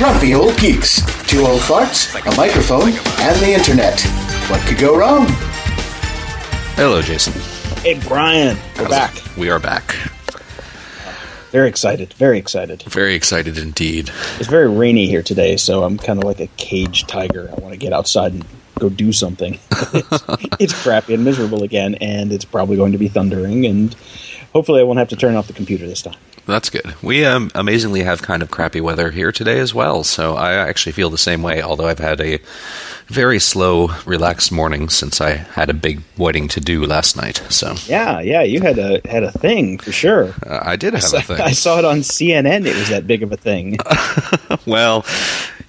Grumpy Old Geeks. Two old farts, a microphone, and the internet. What could go wrong? Hello, Jason. Hey, Brian, we're How's back. it? We are back. Very excited. Very excited. Very excited indeed. It's very rainy here today, so I'm kind of like a caged tiger. I want to get outside and go do something. it's, it's crappy and miserable again, and it's probably going to be thundering. And hopefully, I won't have to turn off the computer this time. That's good. We um, amazingly have kind of crappy weather here today as well, so I actually feel the same way. Although I've had a very slow, relaxed morning since I had a big wedding to do last night. So Yeah, yeah, you had a had a thing for sure. uh, I did have a thing. I saw it on CNN. It was that big of a thing. well,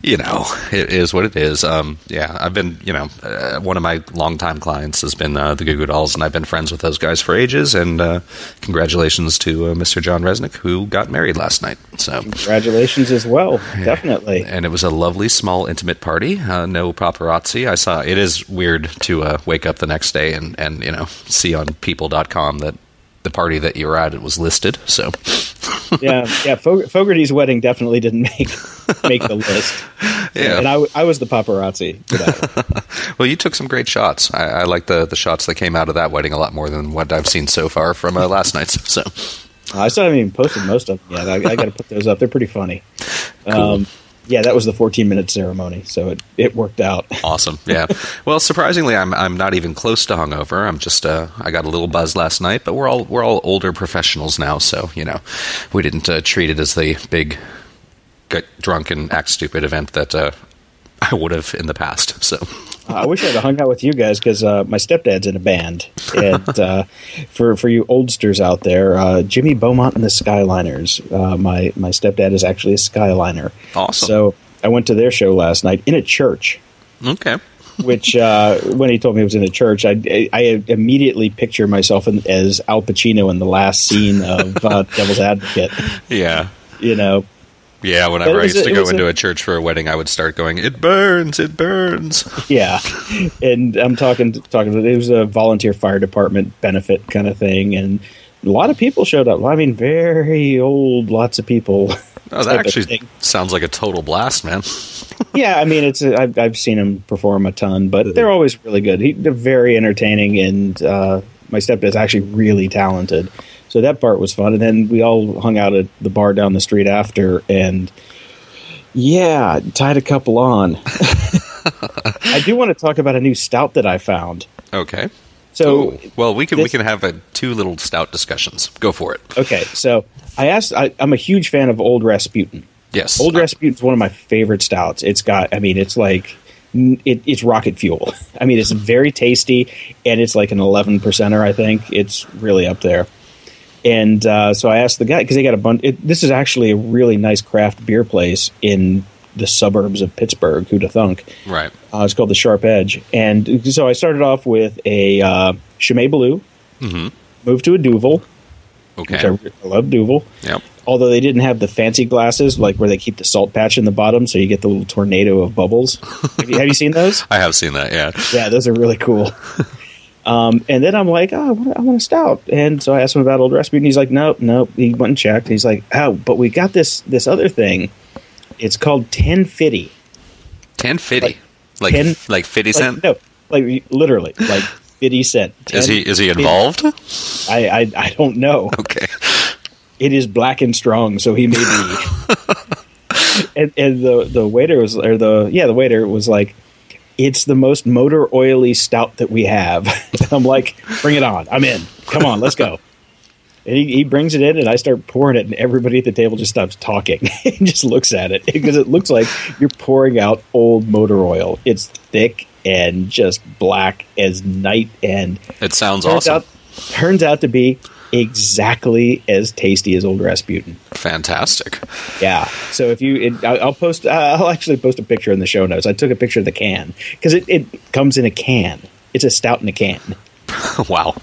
you know, it is what it is. Um, yeah, I've been, you know, uh, one of my longtime clients has been uh, the Goo Goo Dolls, and I've been friends with those guys for ages. And uh, congratulations to uh, Mr. John Rzeznik, who got married last night. So, Congratulations as well. Definitely. and it was a lovely, small, intimate party. Uh, no paparazzi. I saw. It is weird to uh, wake up the next day and and you know see on People.com that the party that you were at it was listed. So. yeah, yeah. Fog- Fogarty's wedding definitely didn't make make the list. Yeah. and I, I was the paparazzi. Well, you took some great shots. I, I like the, the shots that came out of that wedding a lot more than what I've seen so far from uh, last night's. So, I still haven't even posted most of them yet. I, I got to put those up. They're pretty funny. Um, yeah, that was the 14 minute ceremony, so it, it worked out. awesome. Yeah. Well, surprisingly, I'm I'm not even close to hungover. I'm just uh, I got a little buzz last night, but we're all we're all older professionals now, so you know, we didn't uh, treat it as the big get drunk and act stupid event that uh, I would have in the past. So. I wish I'd hung out with you guys because uh, my stepdad's in a band. And uh, for for you oldsters out there, uh, Jimmy Beaumont and the Skyliners. Uh, my my stepdad is actually a Skyliner. Awesome. So I went to their show last night in a church. Okay. which uh, when he told me it was in a church, I, I immediately picture myself in, as Al Pacino in the last scene of uh, Devil's Advocate. Yeah. You know, Yeah, whenever I used a- to go into a- a church for a wedding, I would start going, "It burns, it burns." yeah. And I'm talking talking. It was a volunteer fire department benefit kind of thing, and a lot of people showed up. I mean, very old, lots of people. Oh, that actually sounds like a total blast, man. yeah, I mean, it's I've, I've seen him perform a ton, but they're always really good. He, they're very entertaining, and uh, my stepdad's actually really talented. So that part was fun, and then we all hung out at the bar down the street after, and yeah, tied a couple on. I do want to talk about a new stout that I found. Okay. So Ooh, well, we can we can have uh two little stout discussions. Go for it. okay, so I asked. I, I'm a huge fan of Old Rasputin. Yes. Old Rasputin's one of my favorite stouts. It's got, I mean, it's like, it, it's rocket fuel. I mean, it's very tasty, and it's like an 11 percenter, I think. It's really up there. And uh, so I asked the guy, because they got a bunch, it, this is actually a really nice craft beer place in the suburbs of Pittsburgh, who'd have thunk. Right. Uh, it's called the Sharp Edge. And so I started off with a uh, Chimay Blue, moved to a Duvel, which I, Okay. I love Duvel Yep. although they didn't have the fancy glasses like where they keep the salt patch in the bottom so you get the little tornado of bubbles have, you, have you seen those I have seen that. Yeah. yeah those are really cool um, and then i'm like oh I want, I want a stout and so i asked him about old recipe and he's like nope nope he went and checked he's like oh but we got this this other thing it's called 1050 Ten fifty. Like ten- like fifty like, cent. no like literally like 50 cent Is he is he 10 involved? I, I i don't know Okay. it is black and strong, so he may be. and, and the the waiter was, or the yeah, the waiter was like, "It's the most motor oily stout that we have." I'm like, "Bring it on! I'm in. Come on, let's go." And he, he brings it in, and I start pouring it, and everybody at the table just stops talking and just looks at it because it looks like you're pouring out old motor oil. It's thick and just black as night, and It sounds turns awesome. out turns out to be exactly as tasty as old Rasputin. Fantastic. Yeah. So if you, it, I'll post. Uh, I'll actually post a picture in the show notes. I took a picture of the can because it, it comes in a can. It's a stout in a can wow.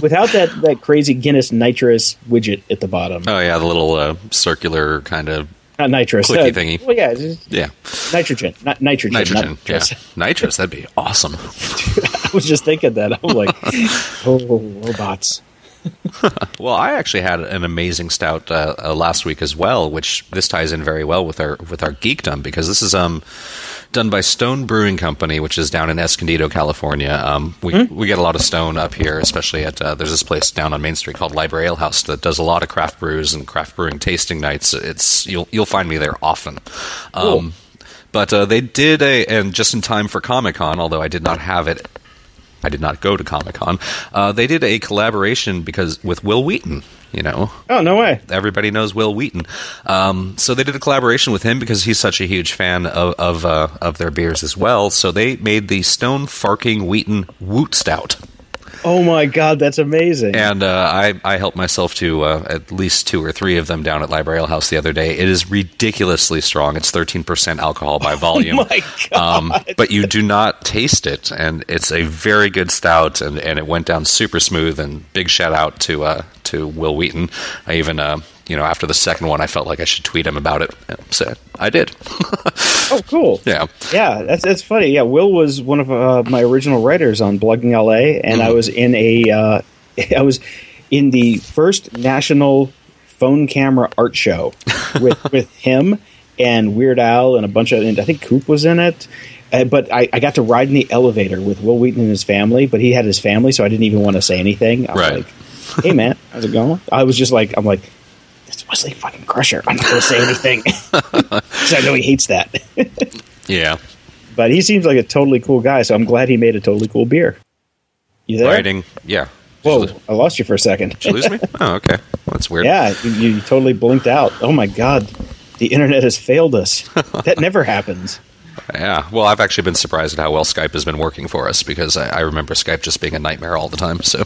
without that that crazy Guinness nitrous widget at the bottom. Oh yeah, the little uh, circular kind of Not nitrous. clicky uh, thingy. Well, yeah, yeah nitrogen. Not nitrogen. nitrogen. Not Yeah, nitrous. nitrous. That'd be awesome. I was just thinking that. I'm like, oh, robots. Well, I actually had an amazing stout uh, uh, last week as well, which this ties in very well with our with our geekdom because this is um done by Stone Brewing Company, which is down in Escondido, California. Um, we we get a lot of Stone up here, especially at uh, there's this place down on Main Street called Library Ale House that does a lot of craft brews and craft brewing tasting nights. It's you'll you'll find me there often. Um, But uh, they did a, and just in time for Comic Con, although I did not have it I did not go to Comic Con. Uh, they did a collaboration because with Wil Wheaton. You know, Oh no way! everybody knows Wil Wheaton. Um, so they did a collaboration with him because he's such a huge fan of of, uh, of their beers as well. So they made the Stone Farking Wheaton Woot Stout. Oh my god, that's amazing! And uh, I, I helped myself to uh, at least two or three of them down at Library Ale House the other day. It is ridiculously strong. It's 13% alcohol by volume. Oh my God. Um, but you do not taste it. And it's a very good stout. And, and it went down super smooth. And big shout out to, uh, to Wil Wheaton. I even, uh, you know, after the second one, I felt like I should tweet him about it. So I did. oh, cool. yeah. Yeah, that's that's funny. Yeah, Will was one of uh, my original writers on Blogging LA, and I was in a uh, I was in the first national phone camera art show with with him and Weird Al and a bunch of and I think Coop was in it. Uh, but I, I got to ride in the elevator with Wil Wheaton and his family, but he had his family, so I didn't even want to say anything. I was Right. like, "Hey, man, how's it going?" I was just like, "I'm like, it's Wesley fucking Crusher. I'm not going to say anything because I know he hates that." Yeah. but he seems like a totally cool guy, so I'm glad he made a totally cool beer. You there? Writing. Yeah. Whoa, I lost you for a second. Did you lose me? Oh, okay. That's weird. yeah, you, you totally blinked out. Oh my god, the internet has failed us. that never happens. Yeah, well, I've actually been surprised at how well Skype has been working for us because I, I remember Skype just being a nightmare all the time. So,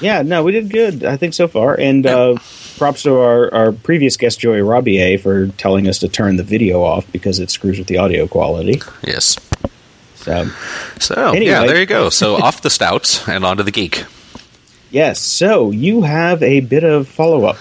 Yeah, no, we did good, I think, so far. And uh, props to our, our previous guest, Joey Robier, for telling us to turn the video off because it screws with the audio quality. yes. So, So, yeah, there you go. So, off the stouts and onto the geek. yes, so you have a bit of follow up.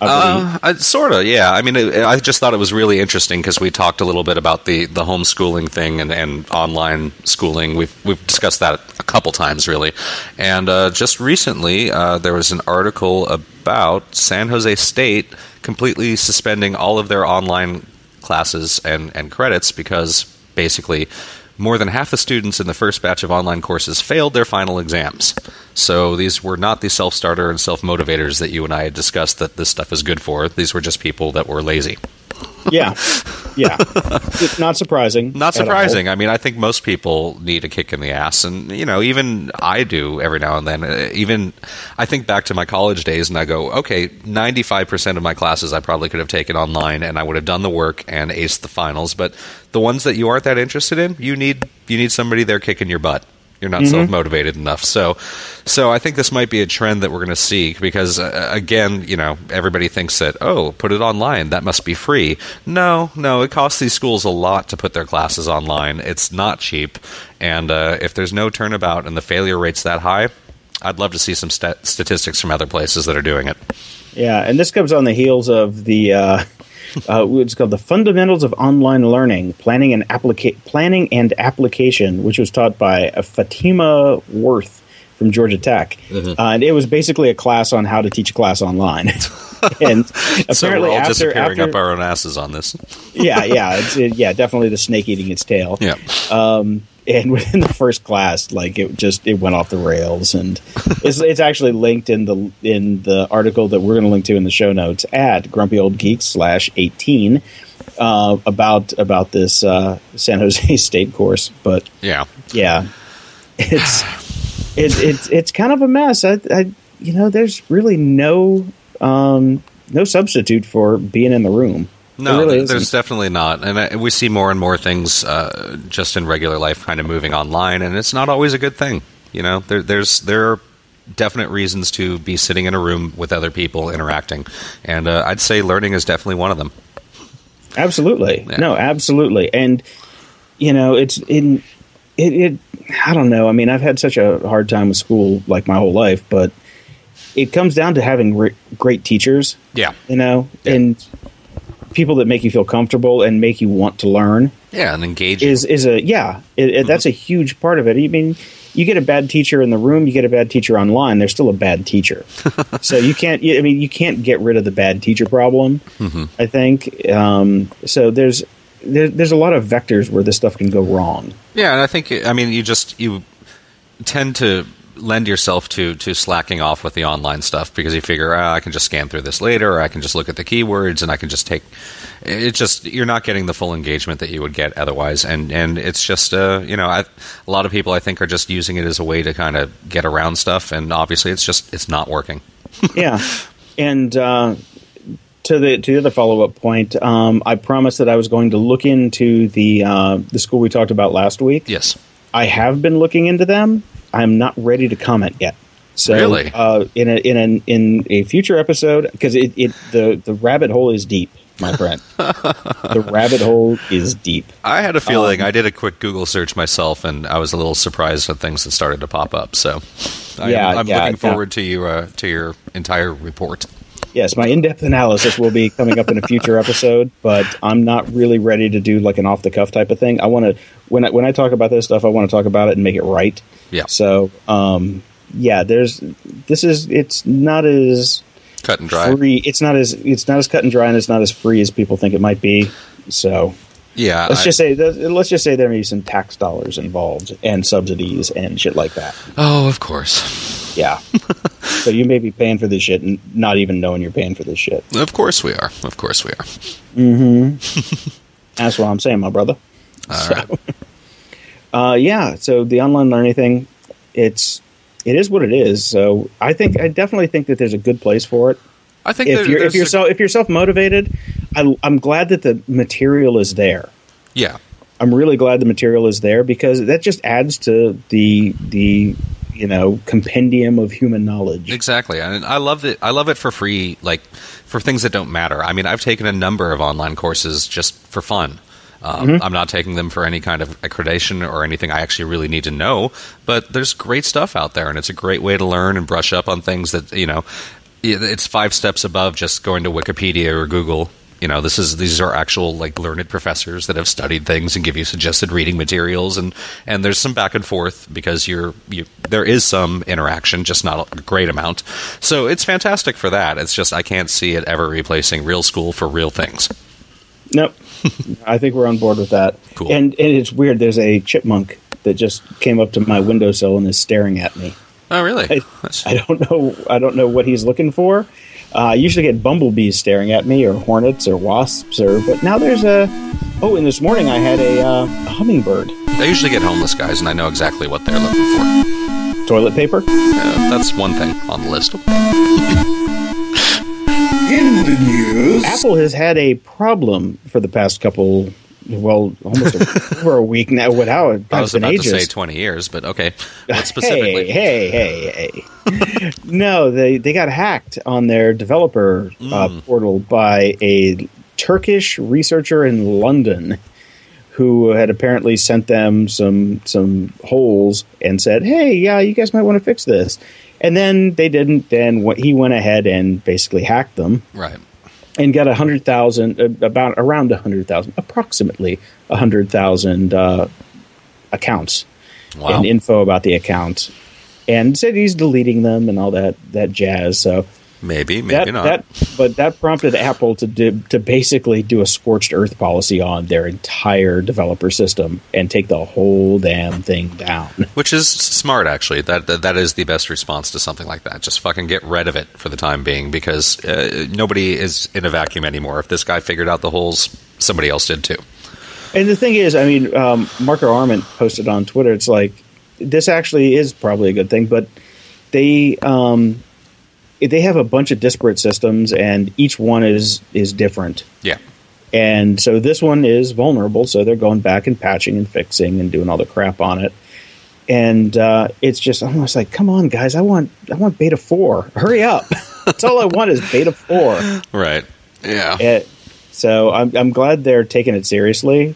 Uh, sort of, yeah. I mean, it, I just thought it was really interesting because we talked a little bit about the, the homeschooling thing and, and online schooling. We've we've discussed that a couple times, really. And uh, just recently, uh, there was an article about San Jose State completely suspending all of their online classes and, and credits because basically more than half the students in the first batch of online courses failed their final exams. So these were not the self starter and self motivators that you and I had discussed that this stuff is good for. These were just people that were lazy. yeah, yeah. It's not surprising. Not surprising. I mean, I think most people need a kick in the ass, and you know, even I do every now and then. Uh, Even I think back to my college days, and I go, okay, ninety-five percent of my classes I probably could have taken online, and I would have done the work and aced the finals. But the ones that you aren't that interested in, you need you need somebody there kicking your butt. You're not self motivated enough. So, so I think this might be a trend that we're going to see because, uh, again, you know, everybody thinks that oh, put it online, that must be free. No, no, it costs these schools a lot to put their classes online. It's not cheap, and uh, if there's no turnabout and the failure rate's that high, I'd love to see some stat- statistics from other places that are doing it. Yeah, and this comes on the heels of the uh, uh, it's called the Fundamentals of Online Learning: Planning and Applica- Planning and Application, which was taught by uh, Fatimah Wirth from Georgia Tech, uh, and it was basically a class on how to teach a class online. and apparently, So we're all after, disappearing after up our own asses on this. yeah, yeah, it's, it, yeah, definitely the snake eating its tail. Yeah. Um, and within the first class, like it just it went off the rails, and it's it's actually linked in the in the article that we're going to link to in the show notes at Grumpy Old Geeks slash eighteen uh, about about this uh, San Jose State course. But Yeah. yeah, it's it, it's it's kind of a mess. I, I you know, there's really no um, no substitute for being in the room. No, really there's definitely not, and we see more and more things uh, just in regular life, kind of moving online, and it's not always a good thing. You know, there, there's there are definite reasons to be sitting in a room with other people interacting, and uh, I'd say learning is definitely one of them. Absolutely. Yeah. No, absolutely. And you know, it's in it, it I don't know. I mean, I've had such a hard time with school like my whole life, but it comes down to having re- great teachers, Yeah, you know, Yeah. and people that make you feel comfortable and make you want to learn Yeah, and engage is is a yeah it, that's a huge part of it. I mean you get a bad teacher in the room you get a bad teacher online they're still a bad teacher. So you can't i mean you can't get rid of the bad teacher problem i think. Um, so there's there, there's a lot of vectors where this stuff can go wrong. Yeah, and I think I mean you just you tend to lend yourself to to slacking off with the online stuff because you figure ah, I can just scan through this later, or I can just look at the keywords and I can just take. It just you're not getting the full engagement that you would get otherwise, and and it's just uh you know I, a lot of people I think are just using it as a way to kind of get around stuff, and obviously it's just it's not working. yeah, and uh, to the to the other follow up point, um, I promised that I was going to look into the uh, the school we talked about last week. Yes. I have been looking into them. I'm not ready to comment yet. So, Really? uh, in a in an in a future episode, because it, it the the rabbit hole is deep, my friend. the rabbit hole is deep. I had a feeling Um, I did a quick Google search myself, and I was a little surprised at things that started to pop up. So, I, Yeah, I'm yeah, looking yeah. forward to you uh, to your entire report. Yes, my in depth analysis will be coming up in a future episode, but I'm not really ready to do like an off the cuff type of thing. I want to when I, when I talk about this stuff, I want to talk about it and make it right. Yeah. So, um, yeah, there's this is it's not as Cut and dry. free. It's not as it's not as cut and dry, and it's not as free as people think it might be. So Yeah, let's I- just say let's just say there may be some tax dollars involved and subsidies and shit like that. Oh, of course, Yeah. so you may be paying for this shit and not even knowing you're paying for this shit. of course we are. Of course we are. That's what I'm saying, my brother. All So- right. Uh, yeah. So the online learning thing, it's it is what it is. So I think I definitely think that there's a good place for it. I think If there- you're if you're a- so if you're self motivated, I'm glad that the material is there. yeah, I'm really glad the material is there because that just adds to the the you know compendium of human knowledge. exactly. And I love it. I love it for free, like for things that don't matter. I mean, I've taken a number of online courses just for fun. Um, Mm-hmm. I'm not taking them for any kind of accreditation or anything I actually really need to know. But there's great stuff out there, and it's a great way to learn and brush up on things that you know. It's five steps above just going to Wikipedia or Google. You know, this is these are actual like learned professors that have studied things and give you suggested reading materials, and and there's some back and forth because you're you there is some interaction, just not a great amount. So it's fantastic for that. It's just I can't see it ever replacing real school for real things. Nope. I think we're on board with that. Cool. And and it's weird. There's a chipmunk that just came up to my windowsill and is staring at me. Oh, really? I, I don't know. I don't know what he's looking for. Uh, I usually get bumblebees staring at me, or hornets, or wasps, or. But now there's a. Oh, and this morning I had a, uh, a hummingbird. I usually get homeless guys, and I know exactly what they're looking for. Toilet paper. Uh, that's one thing on the list. In the news, Apple has had a problem for the past couple. Well, almost a, over a week now. Without? God, I was about ages. to say 20 years, but okay. What specifically? Hey, hey, hey, hey. no, they, they got hacked on their developer uh, Mm. portal by a Turkish researcher in London who had apparently sent them some some holes and said, "Hey, yeah, you guys might want to fix this." And then they didn't. Then what he went ahead and basically hacked them Right. And got a hundred thousand, uh, about around a hundred thousand, approximately a hundred thousand uh, accounts Wow. and info about the account, and said he's deleting them and all that that jazz. So maybe, maybe that not. that but that prompted Apple to do, to basically do a scorched earth policy on their entire developer system and take the whole damn thing down. Which is smart, actually. That, that that is the best response to something like that. Just fucking get rid of it for the time being, because uh, nobody is in a vacuum anymore. If this guy figured out the holes, somebody else did too. And the thing is, I mean, um, Marco Arment posted on Twitter. It's like this actually is probably a good thing, but they um, they have a bunch of disparate systems, and each one is is different. Yeah. And so this one is vulnerable, so they're going back and patching and fixing and doing all the crap on it. And uh, it's just almost like, come on, guys, I want I want beta four. Hurry up! That's all I want is beta four. Right. Yeah. It, so I'm I'm glad they're taking it seriously,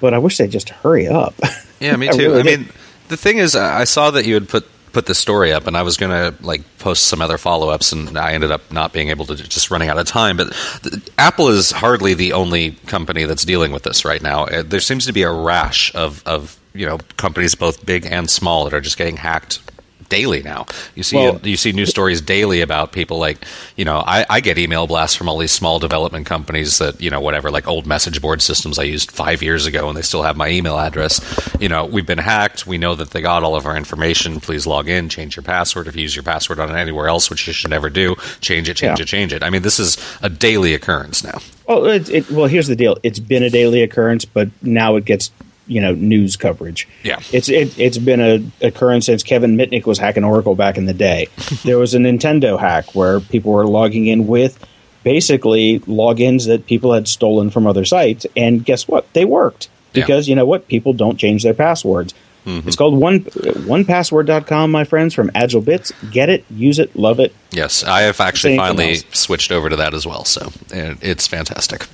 but I wish they'd just hurry up. Yeah, me I too. really I mean, the thing is, I saw that you had put put this story up, and I was going to like post some other follow ups, and I ended up not being able to, just running out of time. But the, Apple is hardly the only company that's dealing with this right now. Uh, There seems to be a rash of of you know companies both big and small that are just getting hacked daily now. You see Well- you see news stories daily about people like you know I, I get email blasts from all these small development companies that you know whatever like old message board systems I used five years ago and they still have my email address. You know we've been hacked. We know that they got all of our information. Please log in, change your password. If you use your password on anywhere else, which you should never do, change it, change Yeah. it, change it. I mean this is a daily occurrence now. Oh, it, it, well, here's the deal. It's been a daily occurrence, but now it gets you know news coverage. Yeah. it's it, it's been a occurrence since Kevin Mitnick was hacking Oracle back in the day. there was a Nintendo hack where people were logging in with basically logins that people had stolen from other sites, and guess what? They worked Yeah. because you know what? People don't change their passwords. It's called one onepassword.com, my friends, from Agile Bits. Get it, use it, love it. Yes, I have actually finally else? switched over to that as well. So it's fantastic.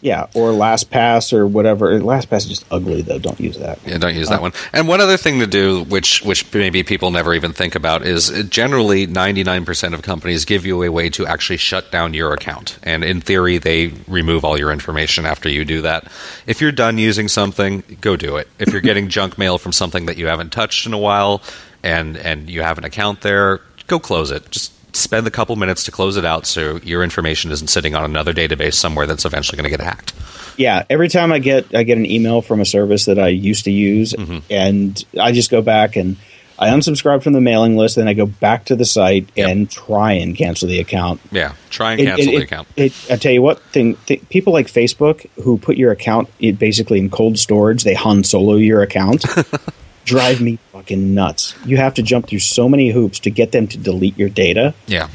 Yeah, or LastPass or whatever. LastPass is just ugly though. Don't use that. Yeah, don't use that one. And one other thing to do, which which maybe people never even think about, is uh, generally ninety nine percent of companies give you a way to actually shut down your account. And in theory, they remove all your information after you do that. If you're done using something, go do it. If you're getting junk mail from something that you haven't touched in a while, and and you have an account there, go close it. Just spend a couple minutes to close it out so your information isn't sitting on another database somewhere that's eventually going to get hacked. Yeah, every time I get I get an email from a service that I used to use, Mm-hmm. and I just go back and I unsubscribe from the mailing list, then I go back to the site Yep. and try and cancel the account. Yeah, try and cancel it- the it- account. it- I tell you what, thing, th- people like Facebook who put your account it basically in cold storage, they Han Solo your account, drive me fucking nuts. You have to jump through so many hoops to get them to delete your data. Yeah.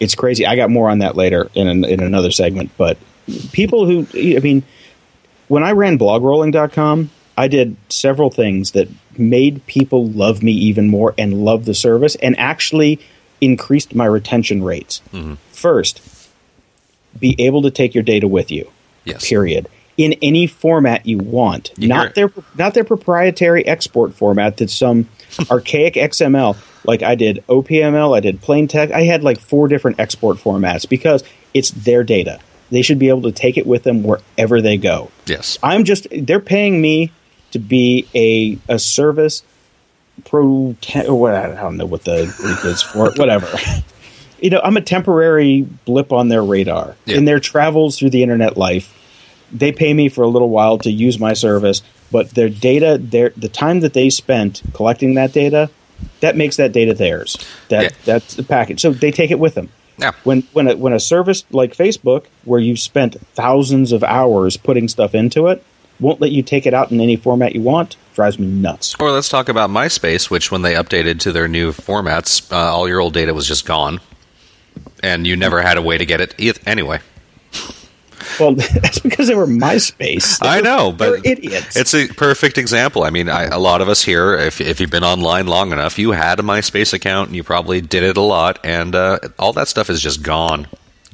It's crazy. I got more on that later in an, in another segment, but people who I mean, when I ran blogrolling.com, I did several things that made people love me even more and love the service and actually increased my retention rates. Mm-hmm. First, be able to take your data with you. Yes. Period. In any format you want, You not their not their proprietary export format that's some archaic XML. Like I did OPML, I did plain text. I had like four different export formats because it's their data. They should be able to take it with them wherever they go. Yes. I'm just they're paying me to be a a service pro or what I don't know what the Greek is for whatever. You know, I'm a temporary blip on their radar Yeah. in their travels through the internet life. They pay me for a little while to use my service, but their data, their the time that they spent collecting that data, that makes that data theirs. That Yeah. that's the package. So they take it with them. Yeah. When when a, when a service like Facebook, where you've spent thousands of hours putting stuff into it, won't let you take it out in any format you want, drives me nuts. Or let's talk about MySpace, which when they updated to their new formats, uh, all your old data was just gone, and you never had a way to get it e- anyway. Well, that's because they were MySpace. I know, but idiots. it's a perfect example. I mean, I, a lot of us here, if, if you've been online long enough, you had a MySpace account and you probably did it a lot, and uh, all that stuff is just gone,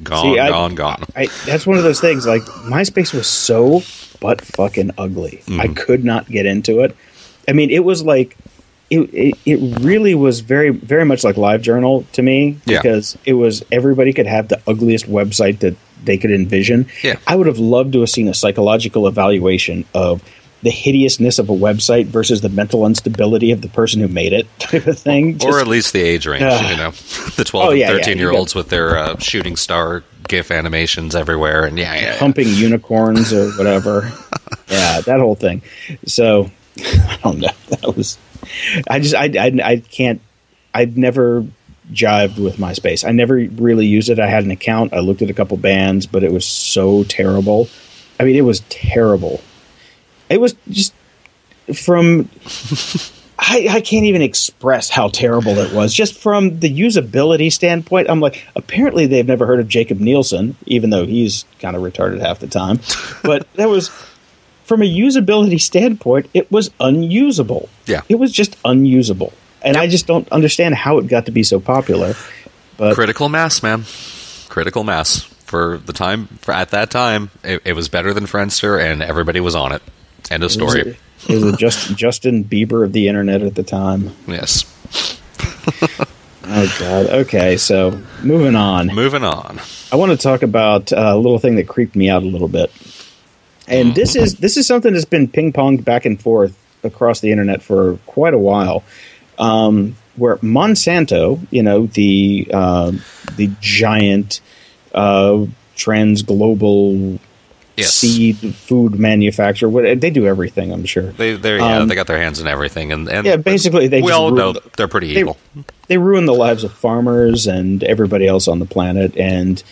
gone, See, I- gone, gone. I, that's one of those things. Like MySpace was so butt fucking ugly. I Mm-hmm. could not get into it. I mean, it was like it, it. It really was very, very much like LiveJournal to me Yeah. because it was everybody could have the ugliest website that they could envision. Yeah. I would have loved to have seen a psychological evaluation of the hideousness of a website versus the mental instability of the person who made it, type of thing. or at least the age range, Ugh. you know, the 12 Oh, and yeah, yeah, 13 you year olds with their uh, shooting star GIF animations everywhere, and yeah, yeah, yeah. humping unicorns or whatever. yeah, that whole thing. So I don't know. That was I just I I, I can't. I've never jived with MySpace. I never really used it. I had an account. I looked at a couple bands, but it was so terrible. I mean, it was terrible. It was just from. I, I can't even express how terrible it was. Just from the usability standpoint, I'm like, apparently they've never heard of Jakob Nielsen, even though he's kind of retarded half the time. But that was, from a usability standpoint, it was unusable. Yeah. It was just unusable. And I just don't understand how it got to be so popular. But critical mass, man. Critical mass for the time. For at that time, it, it was better than Friendster, and everybody was on it. End of it was, story. it was a just, Justin Bieber of the internet at the time. Yes. oh God. Okay, so moving on. Moving on. I want to talk about a little thing that creeped me out a little bit, and this is this is something that's been ping ponged back and forth across the internet for quite a while. Um, where Monsanto, you know, the uh, the giant uh, trans global Yes. seed food manufacturer, what, they do everything. I'm sure. They they yeah, Um, they got their hands in everything, and, and Yeah, basically, they we all know they're pretty they- evil. they ruin the lives of farmers and everybody else on the planet. And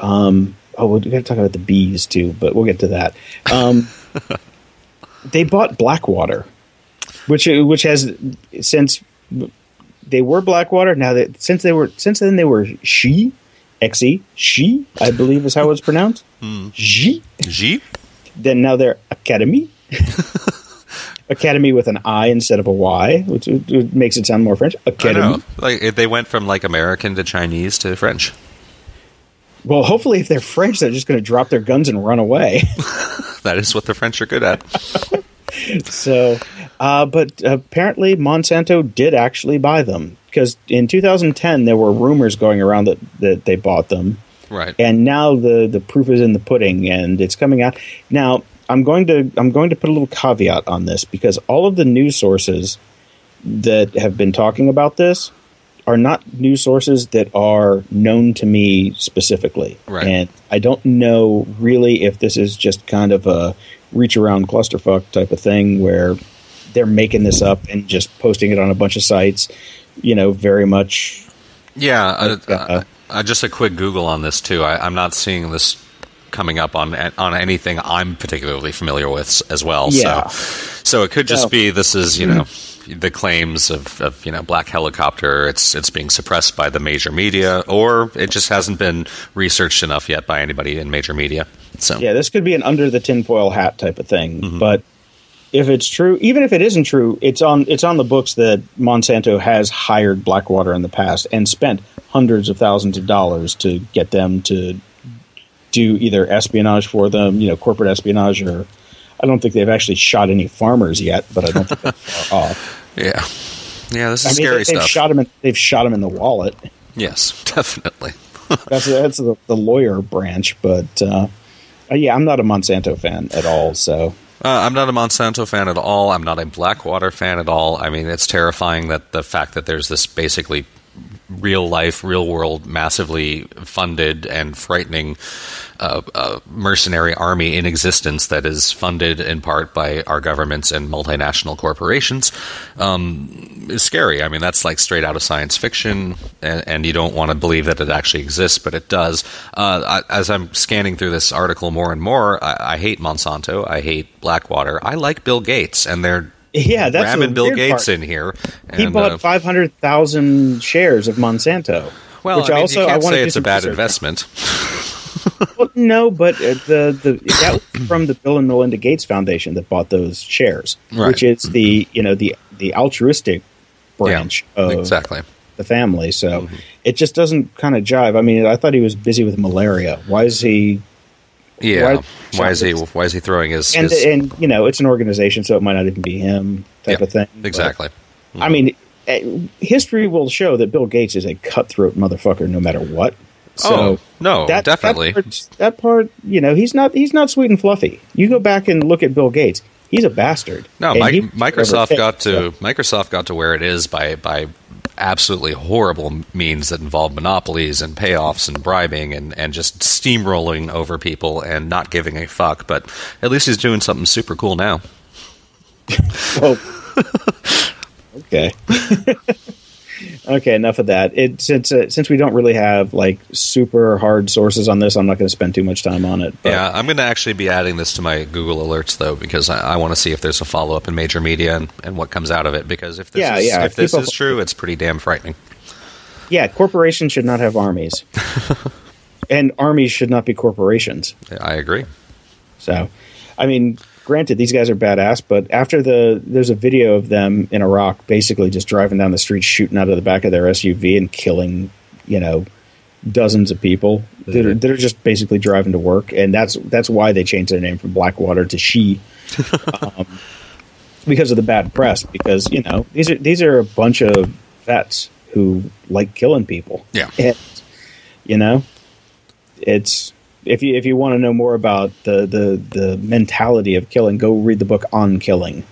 um, oh, we're going to talk about the bees too, but we'll get to that. Um, they bought Blackwater, which which has since they were Blackwater. Now that since they were since then they were she. Xe, she, I believe is how it's pronounced. Hmm. She. G. Then now they're Academy. Academy with an I instead of a Y, which, which makes it sound more French. I Academy. know. Like they went from like American to Chinese to French. Well, hopefully, if they're French, they're just going to drop their guns and run away. That is what the French are good at. so, uh, but apparently, Monsanto did actually buy them because in 2010 there were rumors going around that, that they bought them, Right. and now the the proof is in the pudding, and it's coming out. Now, I'm going to I'm going to put a little caveat on this because all of the news sources that have been talking about this are not news sources that are known to me specifically. Right. And I don't know really if this is just kind of a reach around clusterfuck type of thing where they're making this up and just posting it on a bunch of sites, you know, very much Yeah, uh, Like, uh, uh, uh, just a quick Google on this too. I, I'm not seeing this coming up on on anything I'm particularly familiar with as well. Yeah. So, so it could just be this is you know the claims of, of you know black helicopter. It's it's being suppressed by the major media, or it just hasn't been researched enough yet by anybody in major media. So Yeah, this could be an under the tinfoil hat type of thing. Mm-hmm. But if it's true, even if it isn't true, it's on it's on the books that Monsanto has hired Blackwater in the past and spent hundreds of thousands of dollars to get them to do either espionage for them, you know, corporate espionage, or I don't think they've actually shot any farmers yet, but I don't think they're far off. Yeah, yeah, this is I mean, scary they, stuff. shot him. In, they've shot him in the wallet. yes, definitely. That's that's the, the lawyer branch, but uh, yeah, I'm not a Monsanto fan at all. So Uh, I'm not a Monsanto fan at all. I'm not a Blackwater fan at all. I mean, it's terrifying that the fact that there's this basically real life, real world, massively funded and frightening uh, uh, mercenary army in existence that is funded in part by our governments and multinational corporations um, is scary. I mean, that's like straight out of science fiction, and, and you don't want to believe that it actually exists, but it does. Uh, I, as I'm scanning through this article more and more, I, I hate Monsanto. I hate Blackwater. I like Bill Gates, and they're yeah, that's ramming Bill Gates part. in here. He bought uh, five hundred thousand shares of Monsanto. well, which I mean, also you I can't want say it's a bad investment. Well, no, but uh, the the that was from the Bill and Melinda Gates Foundation that bought those shares, Right. which is the you know the the altruistic branch of exactly. the family. So Mm-hmm. it just doesn't kind of jive. I mean, I thought he was busy with malaria. Why is he? Yeah. Why- Why, is he? Why is he throwing his? And his and you know, it's an organization, so it might not even be him type Yeah, of thing. But, exactly. I mean, eh, history will show that Bill Gates is a cutthroat motherfucker, no matter what. So oh no, that, definitely. That part, that part, you know, he's not he's not sweet and fluffy. You go back and look at Bill Gates; he's a bastard. No, he- Microsoft got to fixed, Microsoft got to where it is by by absolutely horrible means that involve monopolies and payoffs and bribing and, and just steamrolling over people and not giving a fuck. But at least he's doing something super cool now. so- well, okay, okay. Enough of that. It since uh, since we don't really have like super hard sources on this, I'm not going to spend too much time on it. But yeah, I'm going to actually be adding this to my Google alerts though because I, I want to see if there's a follow up in major media and, and what comes out of it. Because if this Yeah, is, yeah, if this up is true, it's pretty damn frightening. yeah, corporations should not have armies, and armies should not be corporations. I agree. So, I mean, granted, these guys are badass, but after the there's a video of them in Iraq, basically just driving down the street, shooting out of the back of their SUV and killing, you know, dozens of people that are, that are just basically driving to work, and that's that's why they changed their name from Blackwater to Xe, um, because of the bad press. Because you know these are these are a bunch of vets who like killing people. Yeah. And, you know, it's if you if you want to know more about the the the mentality of killing, go read the book on killing.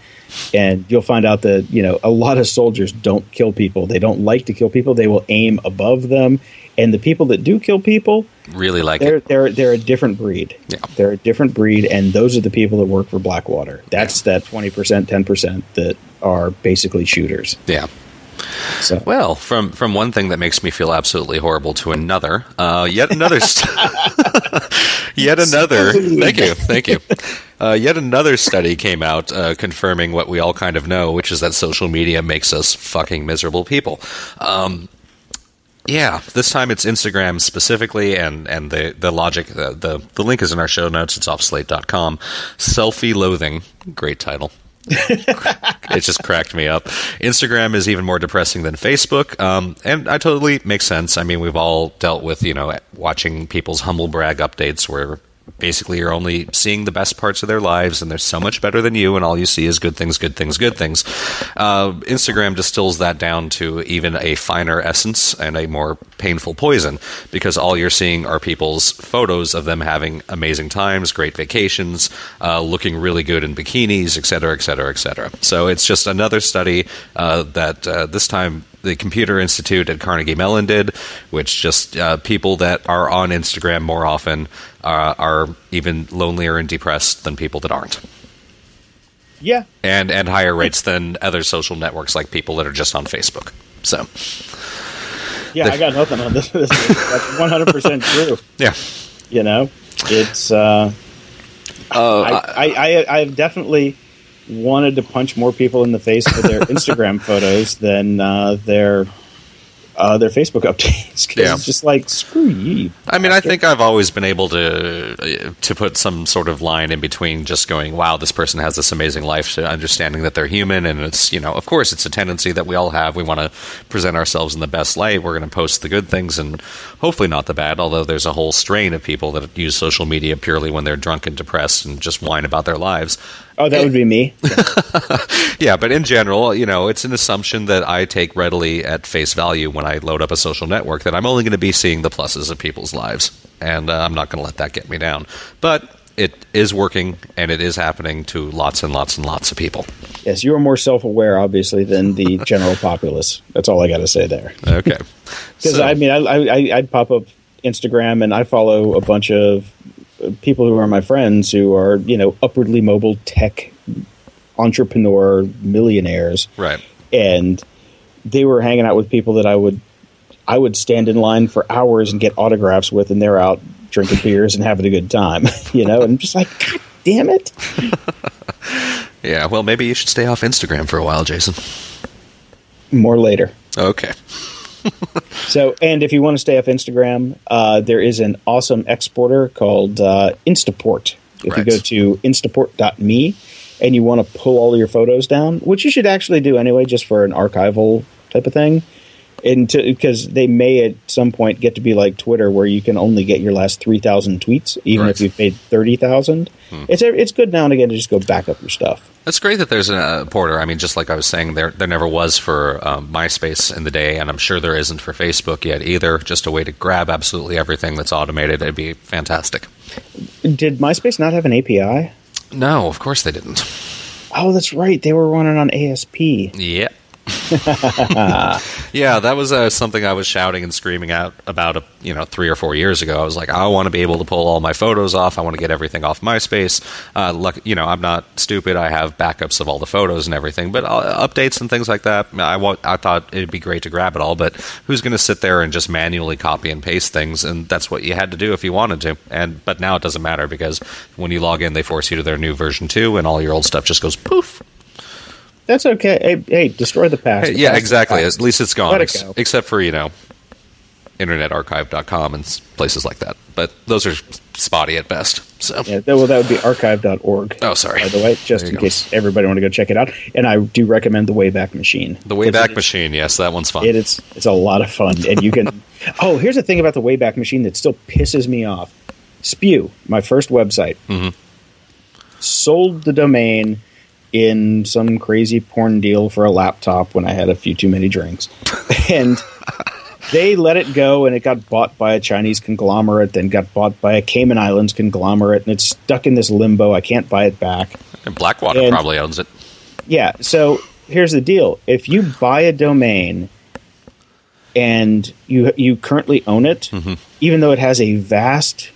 And you'll find out that you know a lot of soldiers don't kill people. They don't like to kill people. They will aim above them, and the people that do kill people, Really like they're it. they're they're a different breed. Yeah. They're a different breed, and those are the people that work for Blackwater. That's that twenty percent, ten percent that are basically shooters. Yeah. So Well, from from one thing that makes me feel absolutely horrible to another, uh, yet another, st- yet another. Thank you, thank you. Uh, yet another study came out uh, confirming what we all kind of know, which is that social media makes us fucking miserable people. Um, yeah, this time it's Instagram specifically, and, and the, the logic, the, the, the link is in our show notes. It's off slate.com. Selfie loathing. Great title. It just cracked me up. Instagram is even more depressing than Facebook, um, and I totally make sense. I mean, we've all dealt with you know watching people's humble brag updates where basically you're only seeing the best parts of their lives, and they're so much better than you, and all you see is good things, good things, good things. Uh, Instagram distills that down to even a finer essence and a more painful poison because all you're seeing are people's photos of them having amazing times, great vacations, uh, looking really good in bikinis, et cetera, et cetera, et cetera. So it's just another study uh, that uh, this time the Computer Institute at Carnegie Mellon did, which just uh, people that are on Instagram more often uh, are even lonelier and depressed than people that aren't, yeah, and and higher rates than other social networks like people that are just on Facebook. So yeah, I got nothing on this. this that's one hundred percent true. yeah, You know, it's. Uh, uh, I, I, I I've definitely wanted to punch more people in the face with their Instagram photos than uh, their uh, their Facebook updates because Yeah. it's just like screw you. I mean, I think I've always been able to to put some sort of line in between just going, "Wow, this person has this amazing life," to understanding that they're human, and it's you know, of course, it's a tendency that we all have. We want to present ourselves in the best light. We're going to post the good things and hopefully not the bad. Although there's a whole strain of people that use social media purely when they're drunk and depressed and just whine about their lives. Oh, that would be me. Yeah, but in general, you know, it's an assumption that I take readily at face value when I load up a social network that I'm only going to be seeing the pluses of people's lives, and uh, I'm not going to let that get me down. But it is working, and it is happening to lots and lots and lots of people. Yes, you are more self aware, obviously, than the general populace. That's all I got to say there. Okay, Because So- I mean, I, I I'd pop up Instagram and I follow a bunch of people who are my friends who are you know upwardly mobile tech entrepreneur millionaires, right, and they were hanging out with people that I would I would stand in line for hours and get autographs with, and they're out drinking beers and having a good time, you know. And I'm just like, God damn it! yeah. Well, maybe you should stay off Instagram for a while, Jason. More later. Okay, So, and if you want to stay off Instagram, uh, there is an awesome exporter called uh, Instaport. If you go to instaport.me and you want to pull all your photos down, which you should actually do anyway, just for an archival type of thing, and because they may at some point get to be like Twitter, where you can only get your last three thousand tweets, even Right. if you've made thirty thousand. It's it's good now and again to just go back up your stuff. That's great that there's a uh, porter. I mean, just like I was saying, there there never was for um, MySpace in the day, and I'm sure there isn't for Facebook yet either. Just a way to grab absolutely everything that's automated. It'd be fantastic. Did MySpace not have an API? No, of course they didn't. Oh, that's right. They were running on ASP. Yeah. yeah, that was uh, something I was shouting and screaming out about, uh, you know, three or four years ago. I was like, I want to be able to pull all my photos off. I want to get everything off MySpace. Uh, luck, you know, I'm not stupid. I have backups of all the photos and everything, but uh, updates and things like that. I want. I thought it'd be great to grab it all, but who's going to sit there and just manually copy and paste things? And that's what you had to do if you wanted to. And but now it doesn't matter because when you log in, they force you to their new version two, and all your old stuff just goes poof. That's okay. Hey, hey destroy the past. Hey, yeah, past exactly. At least it's gone, it go. except for you know, internetarchive.com and places like that. But those are spotty at best. So Yeah, well, that would be archive.org. Oh, sorry. By the way, just in go. case everybody want to go check it out. And I do recommend the Wayback Machine. the Wayback Machine, yes, that one's fun. It is it's a lot of fun, and you can. oh, here's the thing about the Wayback Machine that still pisses me off. Spew, my first website, Mhm. sold the domain in some crazy porn deal for a laptop when I had a few too many drinks. and they let it go and it got bought by a Chinese conglomerate, then got bought by a Cayman Islands conglomerate, and it's stuck in this limbo. I can't buy it back. And Blackwater And- probably owns it. Yeah, so here's the deal. If you buy a domain and you you currently own it, Mm-hmm. even though it has a vast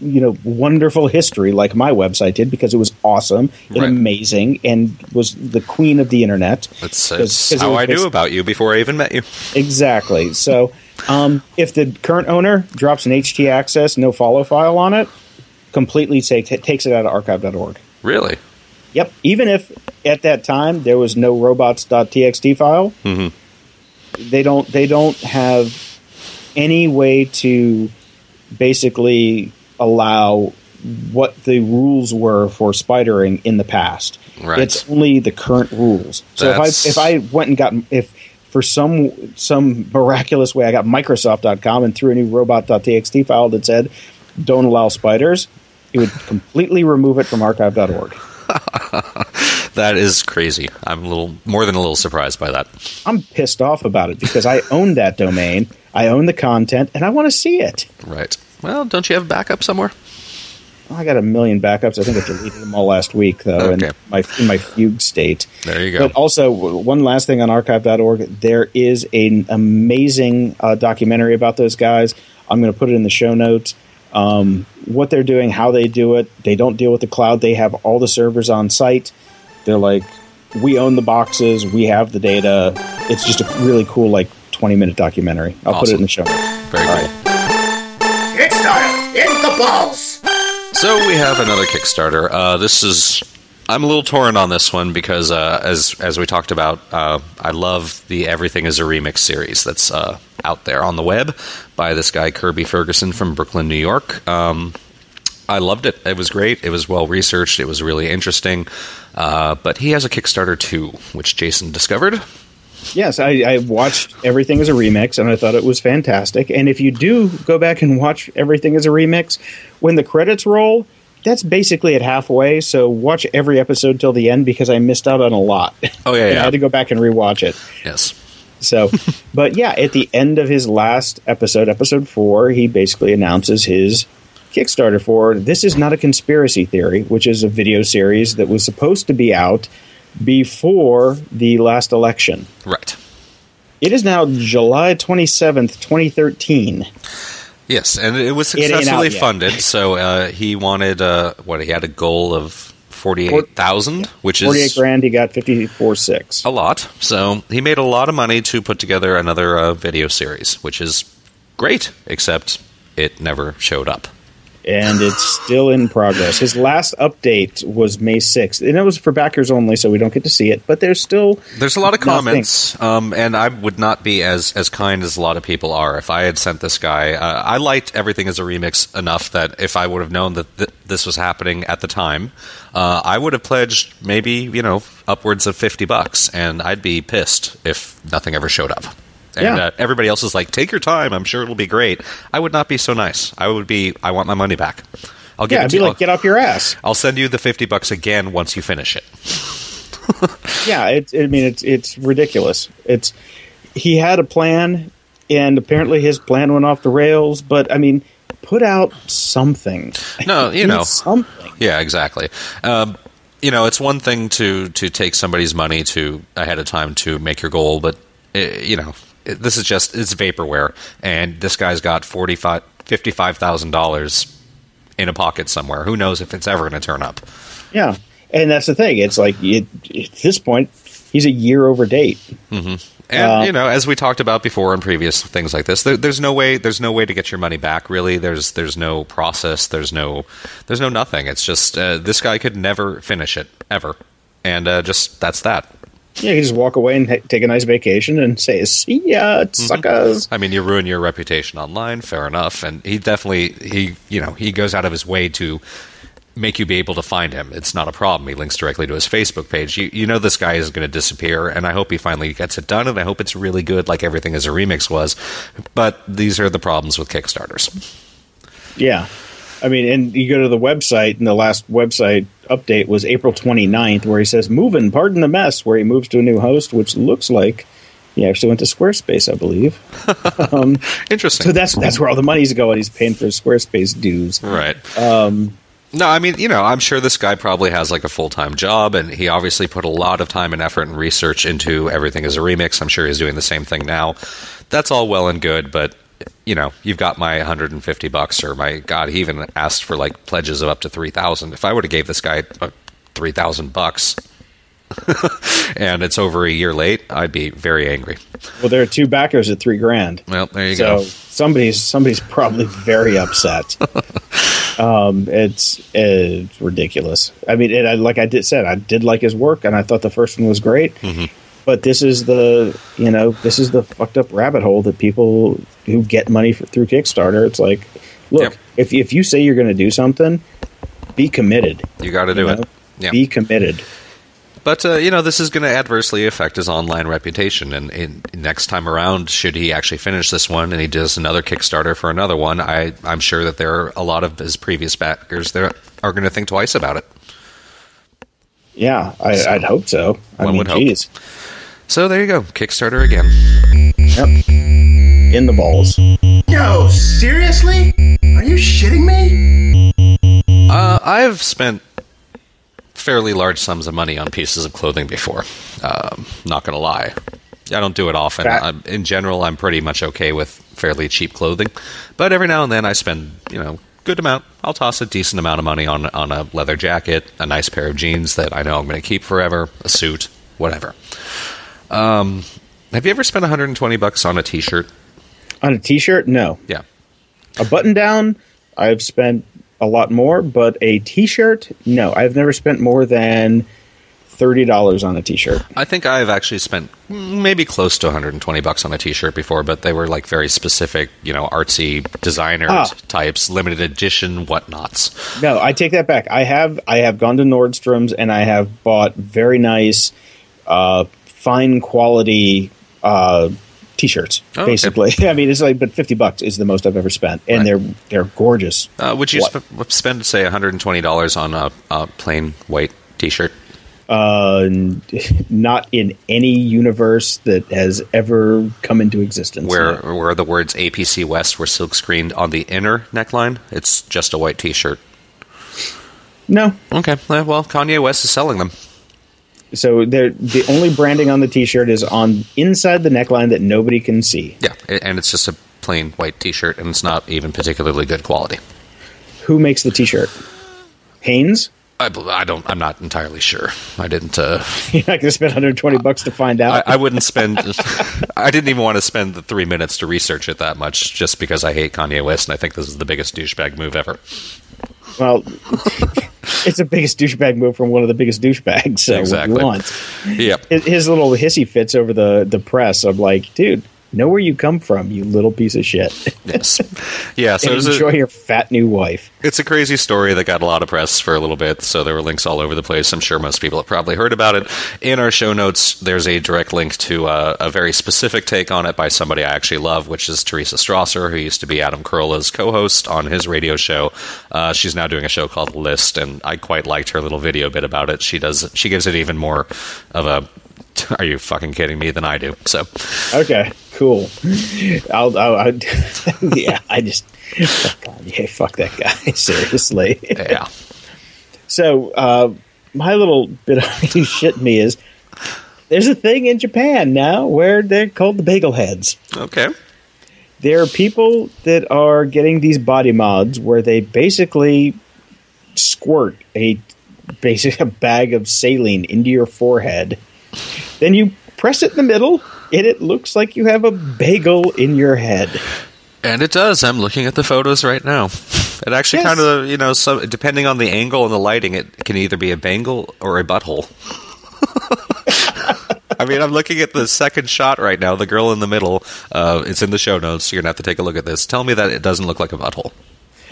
you know wonderful history like my website did because it was awesome and Right. amazing and was the queen of the internet. That's, that's how I knew about you before I even met you. Exactly. So, um, if the current owner drops an htaccess no follow file on it, completely take, takes it out of archive.org. Really? Yep. Even if at that time there was no robots.txt file, they don't they don't have any way to basically allow what the rules were for spidering in the past. Right. It's only the current rules. So That's- if I if I went and got if for some some miraculous way I got Microsoft.com and threw a new robot.txt file that said don't allow spiders, it would completely remove it from archive.org. That is crazy. I'm a little more than a little surprised by that. I'm pissed off about it because I own that domain, I own the content, and I want to see it. Right. Well, don't you have backup somewhere? I got a million backups. I think I deleted them all last week, though, Okay. in my in my fugue state. There you go. But also, one last thing on archive.org, there is an amazing uh, documentary about those guys. I'm going to put it in the show notes. Um, what they're doing, how they do it. They don't deal with the cloud. They have all the servers on site. They're like, we own the boxes. We have the data. It's just a really cool, like, 20 minute documentary. I'll put it in the show notes. Very All good. right. So we have another Kickstarter. Uh, this is I'm a little torn on this one because uh, as as we talked about, uh, I love the Everything Is a Remix series that's uh, out there on the web by this guy Kirby Ferguson from Brooklyn, New York. Um, I loved it. It was great. It was well researched. It was really interesting. Uh, but he has a Kickstarter too, which Jason discovered. Yes, I, I watched Everything Is a Remix, and I thought it was fantastic. And if you do go back and watch Everything Is a Remix, when the credits roll, that's basically at halfway. So watch every episode till the end because I missed out on a lot. Oh, yeah, yeah. I had to go back and rewatch it. Yes. So, but yeah, at the end of his last episode, episode four, he basically announces his Kickstarter for This Is Not a Conspiracy Theory, which is a video series that was supposed to be out before the last election. Right. It is now July 27th, 2013. Yes, and it was successfully yet. funded. So uh, he wanted uh, what he had a goal of forty-eight thousand, which 48 is grand, he got 54 6. a lot. So he made a lot of money to put together another uh, video series, which is great. Except it never showed up. And it's still in progress. His last update was May 6th. And it was for backers only, so we don't get to see it. But there's still. There's a lot of comments, um, and I would not be as as kind as a lot of people are if I had sent this guy. Uh, I liked Everything Is a Remix enough that if I would have known that th- this was happening at the time, uh, I would have pledged maybe you know upwards of fifty bucks, and I'd be pissed if nothing ever showed up. And Yeah. uh, everybody else is like, "Take your time. I'm sure it'll be great." I would not be so nice. I would be, "I want my money back." I'll give Yeah, it to be you. like, get off your ass. I'll send you the fifty bucks again once you finish it. Yeah, it's. I mean, it's it's ridiculous. It's he had a plan, and apparently his plan went off the rails. But I mean, put out something. No, you know, something. Yeah, exactly. Um, you know, it's one thing to to take somebody's money to ahead of time to make your goal, but uh, you know, it, this is just it's vaporware, and this guy's got forty five fifty five thousand dollars in a pocket somewhere. Who knows if it's ever going to turn up? Yeah, and that's the thing. It's like it, at this point, he's a year over date. And Uh, you know, as we talked about before on previous things like this, there, there's no way there's no way to get your money back. Really, there's there's no process. There's no there's no nothing. It's just uh, this guy could never finish it ever, and uh, just that's that. Yeah, you just walk away and ha- take a nice vacation and say, "See ya, mm-hmm. suckers." I mean, you ruin your reputation online. Fair enough, and he definitely he you know he goes out of his way to make you be able to find him. It's not a problem. He links directly to his Facebook page. You you know this guy is going to disappear, and I hope he finally gets it done, and I hope it's really good, like Everything Is a Remix was. But these are the problems with Kickstarters. Yeah. I mean, and you go to the website, and the last website update was April 29th, where he says, Moving, pardon the mess, where he moves to a new host, which looks like he actually went to Squarespace, I believe. Interesting. So that's that's where all the money's going. He's paying for Squarespace dues. Right. Um, no, I mean, you know, I'm sure this guy probably has like a full time job, and he obviously put a lot of time and effort and research into Everything Is a Remix. I'm sure he's doing the same thing now. That's all well and good, but you know, you've got my 150 bucks, or my God, he even asked for like pledges of up to 3,000. If I would have gave this guy uh, 3,000 bucks, and it's over a year late, I'd be very angry. Well, there are two backers at three grand. Well, there you so go. somebody's somebody's probably very upset. um, it's it's ridiculous. I mean, it, I, like I did said, I did like his work, and I thought the first one was great. Mm-hmm. But this is the you know this is the fucked up rabbit hole that people who get money for, through Kickstarter. It's like, look, Yep. if if you say you're going to do something, be committed. You got to do you it. know? Yeah. Be committed. But uh, you know, this is going to adversely affect his online reputation. And, and next time around, should he actually finish this one and he does another Kickstarter for another one, I, I'm sure that there are a lot of his previous backers that are going to think twice about it. Yeah, I, So, I'd hope so. I one mean, would hope. geez. So there you go, Kickstarter again. Yep. In the balls. No, seriously? Are you shitting me? Uh, I've spent fairly large sums of money on pieces of clothing before. Um, not going to lie. I don't do it often. Fat- I'm, in general, I'm pretty much okay with fairly cheap clothing, but every now and then I spend, you know, good amount. I'll toss a decent amount of money on on a leather jacket, a nice pair of jeans that I know I'm going to keep forever, a suit, whatever. Um, have you ever spent 120 bucks on a T-shirt? On a t-shirt, no. Yeah. A button down, I've spent a lot more, but a t-shirt, no. I've never spent more than thirty dollars on a t-shirt. I think I've actually spent maybe close to 120 bucks on a T-shirt before, but they were like very specific, you know, artsy designer Ah. types, limited edition whatnots. No, I take that back. I have I have gone to Nordstrom's and I have bought very nice, uh, fine quality uh, t-shirts. Oh, okay. basically, I mean, it's like but fifty bucks is the most I've ever spent, and Right. they're they're gorgeous. Uh, would you sp- spend, say, 120 dollars on a, a plain white T-shirt? Uh, not in any universe that has ever come into existence. Where where the words APC West were silk screened on the inner neckline? It's just a white T-shirt. no, Okay, uh, well, Kanye West is selling them. So the only branding on the T-shirt is on inside the neckline that nobody can see. Yeah, and it's just a plain white T-shirt, and it's not even particularly good quality. Who makes the T-shirt? Hanes. I, I don't. I'm not entirely sure. I didn't. Uh, You're not going to spend 120 bucks to find out. I, I wouldn't spend. I didn't even want to spend the three minutes to research it that much, just because I hate Kanye West, and I think this is the biggest douchebag move ever. well, it's the biggest douchebag move from one of the biggest douchebags. So Exactly. what you want? Yep. His, his little hissy fits over the the press. I'm like, dude, know where you come from, you little piece of shit. Yes. Yeah. So and enjoy a, your fat new wife. it's a crazy story that got a lot of press for a little bit. So there were links all over the place. I'm sure most people have probably heard about it. In our show notes, there's a direct link to uh, a very specific take on it by somebody I actually love, which is Teresa Strasser, who used to be Adam Carolla's co-host on his radio show. Uh, she's now doing a show called List, and I quite liked her little video bit about it. She does. She gives it even more of a. Are you fucking kidding me? Than I do. So Okay, cool. I'll, I'll, I'll yeah. I just, fuck God, yeah, fuck that guy. Seriously. yeah. So, uh, my little bit of shit me is there's a thing in Japan now where they're called the bagel heads. Okay. There are people that are getting these body mods where they basically squirt a basic a bag of saline into your forehead. Then you press it in the middle, and it looks like you have a bagel in your head. And it does. I'm looking at the photos right now. It actually Yes. kind of, you know, so depending on the angle and the lighting, it can either be a bangle or a butthole. I mean, I'm looking at the second shot right now. The girl in the middle. Uh, it's in the show notes. You're gonna have to take a look at this. Tell me that it doesn't look like a butthole.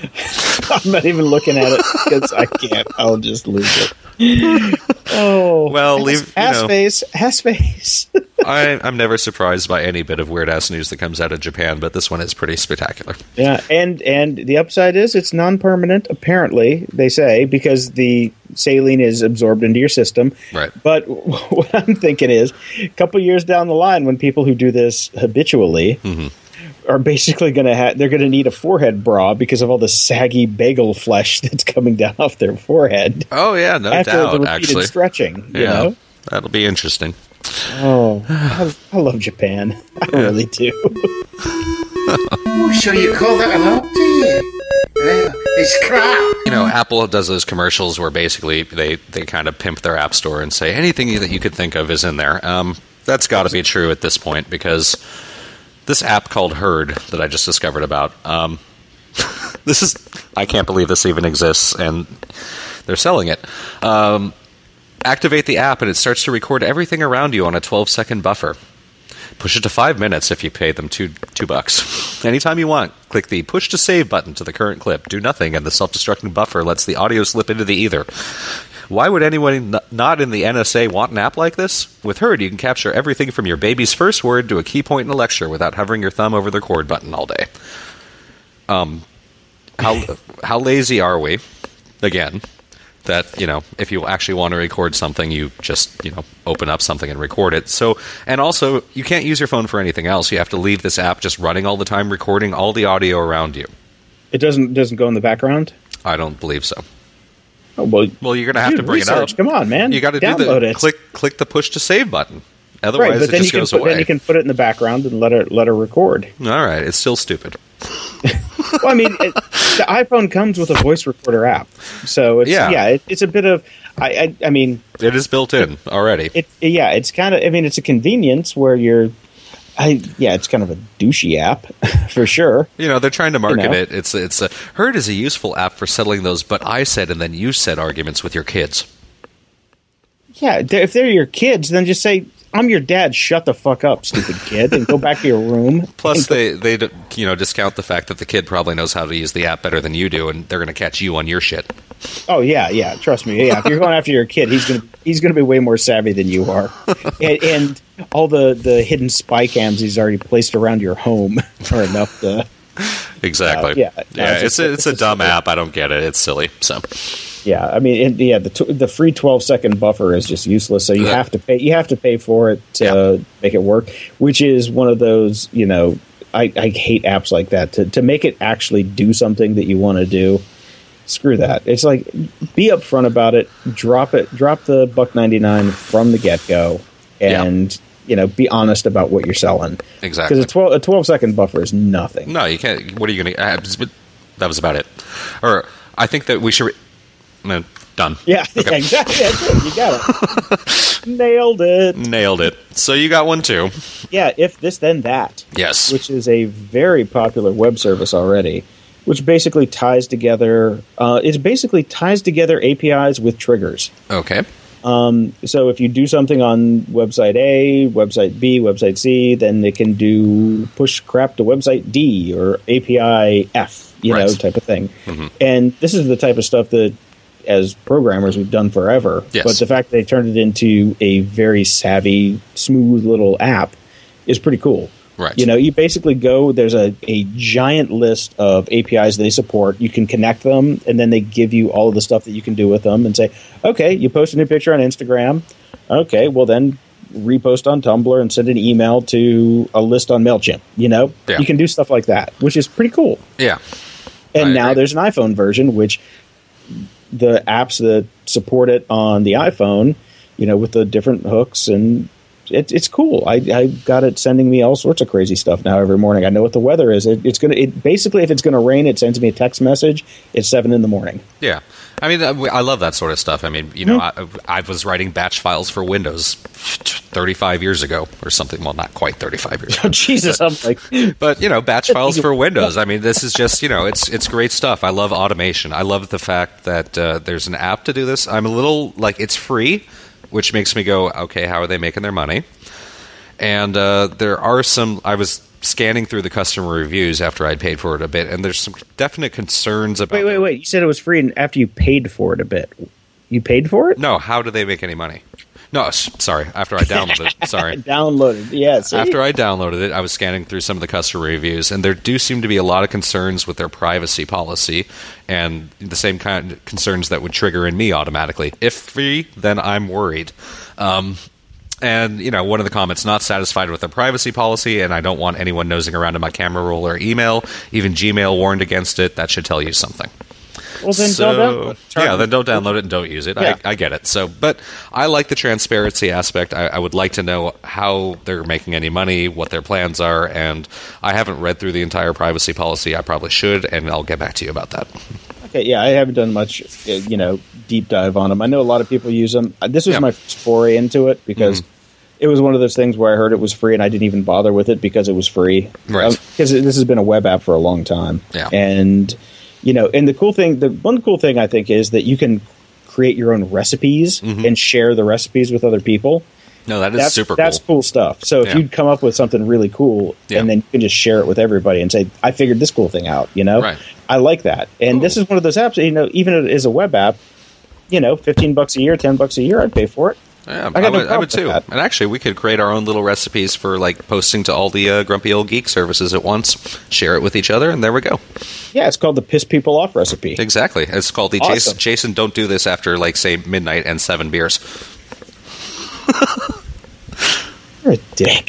I'm not even looking at it because I can't. I'll just lose it. Oh, Well, ass, leave- you ass know. face, ass face. I, I'm never surprised by any bit of weird ass news that comes out of Japan, but this one is pretty spectacular. Yeah, and and the upside is it's non-permanent. Apparently, they say because the saline is absorbed into your system. Right. But what I'm thinking is, a couple years down the line, when people who do this habitually mm-hmm. Are basically going to have, they're going to need a forehead bra because of all the saggy bagel flesh that's coming down off their forehead Oh yeah, no after the doubt. repeated Actually, stretching. You yeah, know? that'll be interesting. Oh, I, I love Japan. I really do. Oh, so you call that an up, do you? It's crap. You know, Apple does those commercials where basically they, they kind of pimp their app store and say anything that you could think of is in there. Um, that's got to be true at this point because this app called Heard that I just discovered about. Um, this is I can't believe this even exists, and they're selling it. Um, activate the app, and it starts to record everything around you on a 12 second buffer. Push it to five minutes if you pay them two two bucks. Anytime you want, click the push to save button to the current clip. Do nothing, and the self destructing buffer lets the audio slip into the ether. Why would anyone not in the NSA want an app like this? With Heard, you can capture everything from your baby's first word to a key point in a lecture without hovering your thumb over the record button all day. Um, how how lazy are we? Again, that you know, if you actually want to record something, you just you know open up something and record it. So, and also, you can't use your phone for anything else. You have to leave this app just running all the time, recording all the audio around you. It doesn't doesn't go in the background. I don't believe so. Oh, well, Well, you're going to have to bring research. it up. Come on, man. You got to do the it. click click the push to save button. Otherwise, right, but it then just you can goes put, away. then you can put it in the background and let her let her record. All right, it's still stupid. Well, I mean, it, the iPhone comes with a voice recorder app, so it's Yeah. yeah, it, it's a bit of I I, I mean It is built in already. it yeah, it's kind of I mean it's a convenience where you're I yeah, it's kind of a douchey app for sure. You know, they're trying to market know. it. It's it's a Heard is a useful app for settling those but I said and then you said arguments with your kids. Yeah, if they're your kids, then just say I'm your dad. Shut the fuck up, stupid kid, and go back to your room. Plus, they they you know discount the fact that the kid probably knows how to use the app better than you do, and they're going to catch you on your shit. Oh yeah, yeah. Trust me. Yeah, if you're going after your kid, he's gonna he's gonna be way more savvy than you are, and, and all the the hidden spy cams he's already placed around your home are enough to. Exactly. Uh, yeah. Yeah. it's just- a, it's a dumb app. I don't get it. It's silly. So Yeah, I mean, and, yeah, the t- the free twelve second buffer is just useless. So you Yeah. have to pay you have to pay for it to Yeah. make it work, which is one of those you know. I, I hate apps like that to to make it actually do something that you want to do. Screw that. It's like be upfront about it. Drop it. Drop the buck ninety nine from the get go, and you know be honest about what you're selling. Exactly. Because a twelve a twelve second buffer is nothing. no, you can't. What are you going to? That was about it. Or I think that we should. Re- no, done. Yeah, Okay. yeah, exactly. It. You got it. Nailed it. Nailed it. So you got one too. Yeah, if this then that. Yes. which is a very popular web service already, which basically ties together. Uh, it basically ties together APIs with triggers. Okay. So if you do something on website A, website B, website C, then it can do push crap to website D or API F, you know, Right. Mm-hmm. type of thing. And this is the type of stuff that, as programmers, we've done forever. Yes. But the fact that they turned it into a very savvy, smooth little app is pretty cool. Right. You know, you basically go, there's a, a giant list of APIs they support. You can connect them, and then they give you all of the stuff that you can do with them and say, okay, you post a new picture on Instagram. Okay, well, then repost on Tumblr and send an email to a list on MailChimp. You know, Yeah. you can do stuff like that, which is pretty cool. Yeah. And I now agree. there's an iPhone version, which the apps that support it on the iPhone, you know, with the different hooks and it, it's cool. I, I got it sending me all sorts of crazy stuff now every morning. I know what the weather is. It, it's gonna. It basically, if it's gonna rain, it sends me a text message. It's seven in the morning. Yeah. I mean, I I love that sort of stuff. I mean, you know, I, I was writing batch files for Windows 35 years ago or something. Well, not quite 35 years ago. Jesus, I'm like, But you know, batch files for Windows. I mean, this is just you know, it's it's great stuff. I love automation. I love the fact that uh, there's an app to do this. I'm a little like it's free, which makes me go, okay, how are they making their money? And uh, there are some. I was scanning through the customer reviews after I'd paid for it a bit, and there's some definite concerns about. wait, wait, wait. You said it was free, and after you paid for it a bit, you paid for it. No, how do they make any money? No, sorry. After I downloaded it. Sorry. Downloaded, yeah. After I downloaded it, I was scanning through some of the customer reviews, and there do seem to be a lot of concerns with their privacy policy, and the same kind of concerns that would trigger in me automatically. If free, then I'm worried. Um, and you know, one of the comments not satisfied with their privacy policy, and I don't want anyone nosing around in my camera roll or email. Even Gmail warned against it. That should tell you something. Well, then So- don't download. it. Yeah, then don't download it and don't use it. Yeah. I, I get it. So, but I like the transparency aspect. I, I would like to know how they're making any money, what their plans are, and I haven't read through the entire privacy policy. I probably should, and I'll get back to you about that. Okay, yeah, I haven't done much, uh, you know, deep dive on them. I know a lot of people use them. Uh, This was Yeah. my first foray into it because it was one of those things where I heard it was free and I didn't even bother with it because it was free. Right. Because this has been a web app for a long time. Yeah. And you know, and the cool thing, the one cool thing I think is that you can create your own recipes mm-hmm. and share the recipes with other people. No, that is That's super Cool. that's cool. stuff. So if Yeah. you'd come up with something really cool, Yeah. and then you can just share it with everybody and say, "I figured this cool thing out," you know. Right. I like that, and this is one of those apps. You know, even as a web app, you know, fifteen bucks a year, ten bucks a year, I'd pay for it. Yeah, I I, no would, I would too. that. And actually, we could create our own little recipes for like posting to all the uh, grumpy old geek services at once, share it with each other, and there we go. Yeah, it's called the piss people off recipe. Exactly. It's called the Awesome. Jason, Jason. Don't do this after like say midnight and seven beers. You're a dick.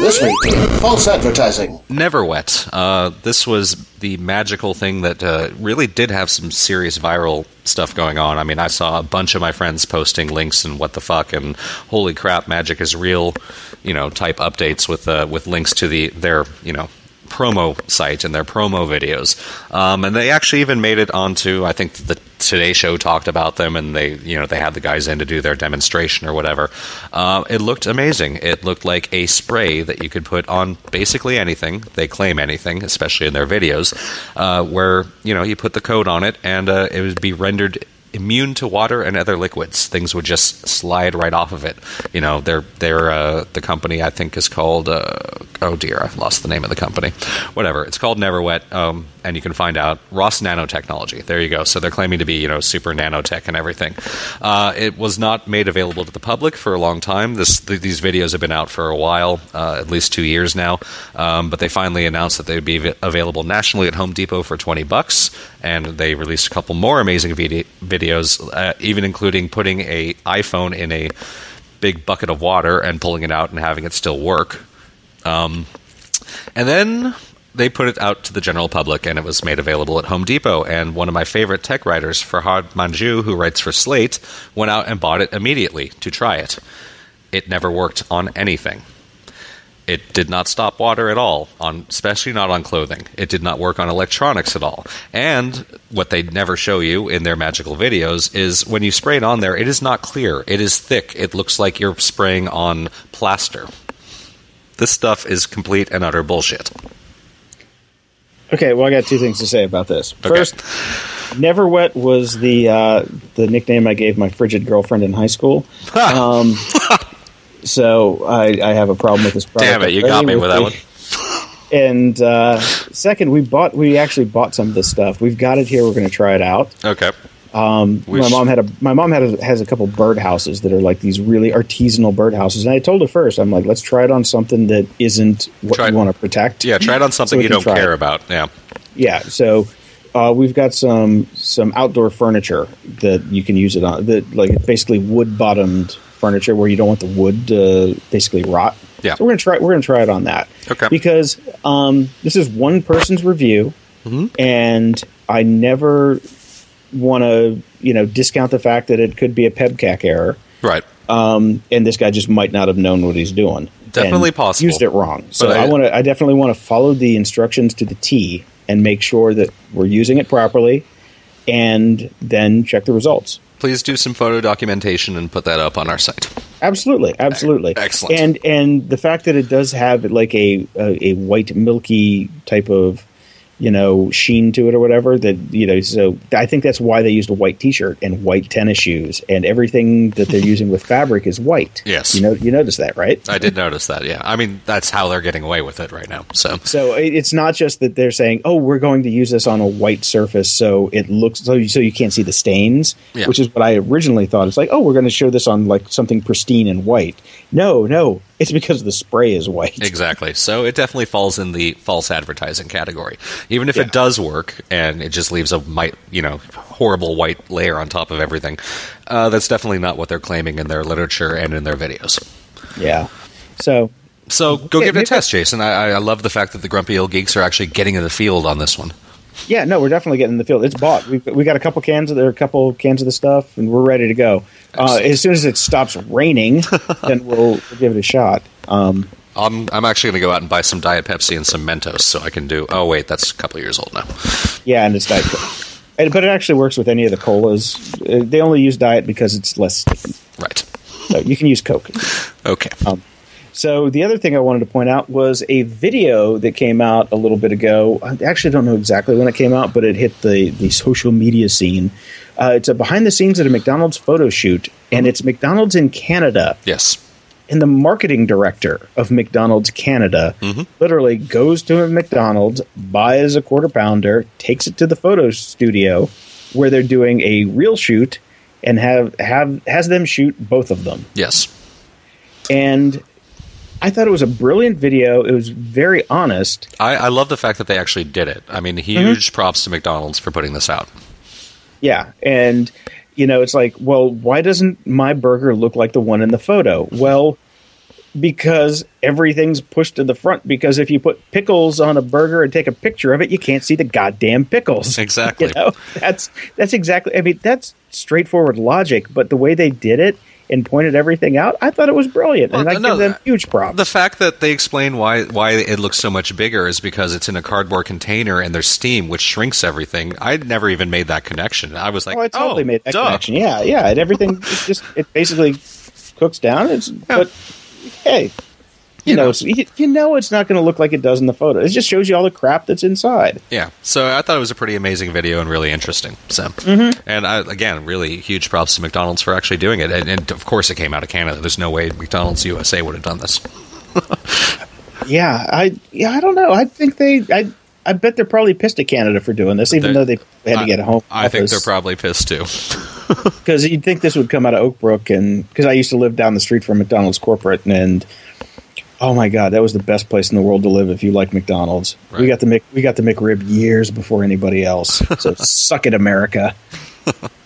This week, false advertising. NeverWet. Uh, this was the magical thing that uh, really did have some serious viral stuff going on. I mean, I saw a bunch of my friends posting links and what the fuck and holy crap, magic is real. You know, type updates with uh, with links to the their you know promo site and their promo videos. Um, and they actually even made it onto. I think the Today Show talked about them, and they you know they had the guys in to do their demonstration or whatever. Uh, it looked amazing. It looked like a spray that you could put on basically anything. They claim anything, especially in their videos, uh, where you know you put the code on it and uh, it would be rendered immune to water and other liquids. Things would just slide right off of it. You know, they're they're uh, the company I think is called uh, oh dear, I've lost the name of the company. Whatever, it's called NeverWet, um, and you can find out Ross Nanotechnology. There you go. So they're claiming to be you know super nanotech and everything. Uh, it was not made available to the public for a long time. This th- these videos have been out for a while, uh, at least two years now. Um, but they finally announced that they'd be av- available nationally at Home Depot for twenty bucks, and they released a couple more amazing vide- videos, uh, even including putting a iPhone in a big bucket of water and pulling it out and having it still work. Um, and then they put it out to the general public, and it was made available at Home Depot. And one of my favorite tech writers, Farhad Manjoo, who writes for Slate, went out and bought it immediately to try it. It never worked on anything. It did not stop water at all, on especially not on clothing. It did not work on electronics at all. And what they never show you in their magical videos is when you spray it on there, it is not clear. It is thick. It looks like you're spraying on plaster. This stuff is complete and utter bullshit. Okay, well, I got two things to say about this. Okay. First, Never Wet was the uh, the nickname I gave my frigid girlfriend in high school. um, so I, I have a problem with this product. Damn it, you got me with that one. And uh, second, we bought we actually bought some of this stuff. We've got it here. We're going to try it out. Okay. Um, my mom had a my mom had a, has a couple bird houses that are like these really artisanal bird houses, and I told her first, I'm like, let's try it on something that isn't what Try- you want to protect. Yeah, try it on something we you don't care it. about. Yeah. Yeah, so uh, we've got some some outdoor furniture that you can use it on. That like basically wood bottomed furniture where you don't want the wood to basically rot. Yeah. So we're gonna try we're gonna try it on that. Okay. Because um, this is one person's review, Mm-hmm. and I never want to you know discount the fact that it could be a PEBCAK error. Right. Um, and this guy just might not have known what he's doing. Definitely possible. Used it wrong. So But I- I, want to. I definitely want to follow the instructions to the T and make sure that we're using it properly, and then check the results. Please do some photo documentation and put that up on our site. Absolutely, absolutely, Excellent. And and the fact that it does have like a a, a white milky type of you know, sheen to it or whatever. That you know, so I think that's why they used a white T-shirt and white tennis shoes, and everything that they're using with fabric is white. Yes. you know, you notice that, right? I did notice that. Yeah, I mean that's how they're getting away with it right now. So So it's not just that they're saying, "Oh, we're going to use this on a white surface, so it looks so you, so you can't see the stains," Yeah. which is what I originally thought. It's like, "Oh, we're going to show this on like something pristine and white." No, no, it's because the spray is white. Exactly. So it definitely falls in the false advertising category. Even if Yeah. it does work and it just leaves a might, you know, horrible white layer on top of everything, uh, that's definitely not what they're claiming in their literature and in their videos. Yeah. So So go Okay, give it a test, Jason. I, I love the fact that the Grumpy Old Geeks are actually getting in the field on this one. Yeah, no, we're definitely getting in the field. It's bought. We we got a couple cans of there, a couple cans of the stuff, and we're ready to go. Uh, as soon as it stops raining, then we'll, we'll give it a shot. Um, I'm, I'm actually going to go out and buy some Diet Pepsi and some Mentos so I can do. Oh, wait, that's a couple years old now. yeah, and it's diet. And, but it actually works with any of the colas. Uh, they only use diet because it's less sticky. Right. So you can use Coke. Okay. Um, So the other thing I wanted to point out was a video that came out a little bit ago. I actually don't know exactly when it came out, but it hit the the social media scene. Uh, it's a behind the scenes at a McDonald's photo shoot, and it's McDonald's in Canada. yes. And the marketing director of McDonald's Canada literally goes to a McDonald's, buys a quarter pounder, takes it to the photo studio where they're doing a real shoot, and have have has them shoot both of them Yes. and I thought it was a brilliant video. It was very honest. I, I love the fact that they actually did it. I mean, huge mm-hmm. props to McDonald's for putting this out. Yeah, and you know, it's like, well, why doesn't my burger look like the one in the photo? Well, because everything's pushed to the front. Because if you put pickles on a burger and take a picture of it, you can't see the goddamn pickles. Exactly. You know, that's that's exactly. I mean, that's straightforward logic. But the way they did it and pointed everything out, I thought it was brilliant, and I no, give them huge props. The fact that they explain why why it looks so much bigger is because it's in a cardboard container and there's steam, which shrinks everything. I'd never even made that connection. I was like, Oh, I totally oh, made that duh. connection. Yeah, yeah, and everything it just it basically cooks down. It's but hey, you, You know, you, you know it's not going to look like it does in the photo. It just shows you all the crap that's inside. Yeah, so I thought it was a pretty amazing video and really interesting. So, Mm-hmm. and I, again, really huge props to McDonald's for actually doing it. And, and of course, it came out of Canada. There's no way McDonald's USA would have done this. Yeah, I yeah I don't know. I think they I I bet they're probably pissed at Canada for doing this, even though they had to get a home. I think they're probably pissed too. because you'd think this would come out of Oak Brook, and because I used to live down the street from McDonald's corporate, and oh my god, that was the best place in the world to live if you like McDonald's. Right. We got the Mc, we got the McRib years before anybody else. So suck it, America.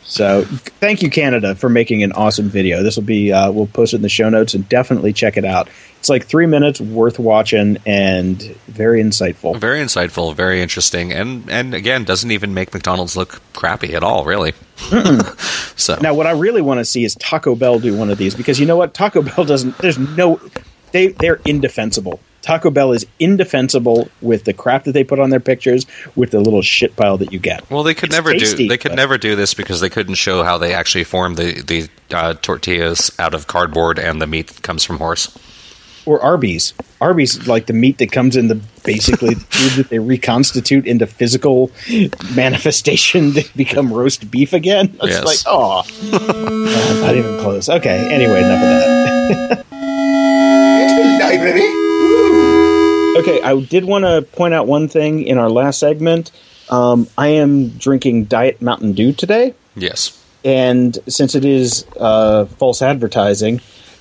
So thank you, Canada, for making an awesome video. This will be uh, we'll post it in the show notes and definitely check it out. It's like three minutes worth watching and very insightful. Very insightful, very interesting, and and again, doesn't even make McDonald's look crappy at all, really. so Now, what I really want to see is Taco Bell do one of these because you know what? Taco Bell doesn't. There's no. They they're indefensible. Taco Bell is indefensible with the crap that they put on their pictures, with the little shit pile that you get. Well, they could It's never tasty, do. They could but- never do this because they couldn't show how they actually form the the uh, tortillas out of cardboard and the meat that comes from horse. Or Arby's. Arby's like the meat that comes in the basically the food that they reconstitute into physical manifestation to become roast beef again. It's Yes. like, oh, not even close. Okay. Anyway, enough of that. Into the library. Okay, I did want to point out one thing in our last segment. Um, I am drinking Diet Mountain Dew today, Yes, and since it is uh, false advertising,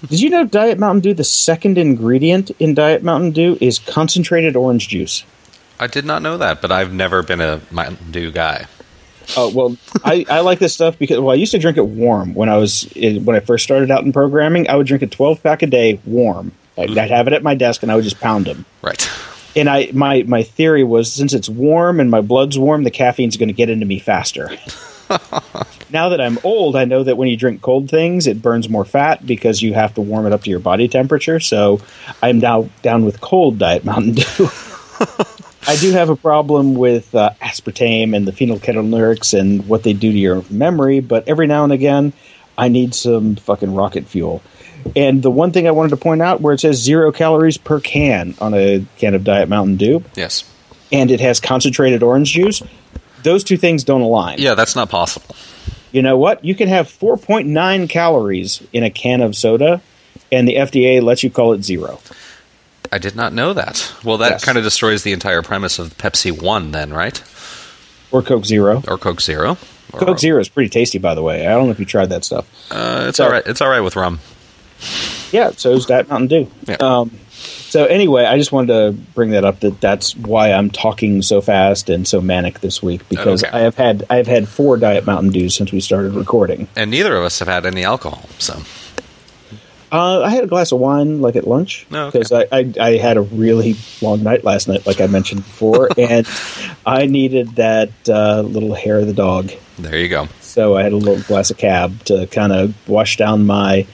did you know Diet Mountain Dew? The second ingredient in Diet Mountain Dew is concentrated orange juice. I did not know that, but I've never been a Mountain Dew guy. Oh well, I, I like this stuff because well, I used to drink it warm when I was when I first started out in programming. I would drink a twelve pack a day warm. I'd, I'd have it at my desk and I would just pound them. Right. And I my my theory was since it's warm and my blood's warm, the caffeine's going to get into me faster. now that I'm old, I know that when you drink cold things, it burns more fat because you have to warm it up to your body temperature. So I'm now down with cold Diet Mountain Dew. I do have a problem with uh, aspartame and the phenylketonuria and what they do to your memory, but every now and again, I need some fucking rocket fuel. And the one thing I wanted to point out, where it says zero calories per can on a can of Diet Mountain Dew, Yes. and it has concentrated orange juice, those two things don't align. Yeah, that's not possible. You know what? You can have 4.9 calories in a can of soda, and the FDA lets you call it zero. I did not know that. Well, that Yes. kind of destroys the entire premise of Pepsi One, then, right? Or Coke Zero. Or Coke Zero. Or, Coke Zero is pretty tasty, by the way. I don't know if you tried that stuff. Uh, it's So- all right. It's all right with rum. Yeah, so is that Mountain Dew. Yeah. Um, so anyway, I just wanted to bring that up. That that's why I'm talking so fast and so manic this week because Okay. I have had I have had four Diet Mountain Dews since we started recording. And neither of us have had any alcohol, so Uh, I had a glass of wine like at lunch Oh, okay. because I, I I had a really long night last night, like I mentioned before, and I needed that uh, little hair of the dog. there you go. So I had a little glass of cab to kind of wash down my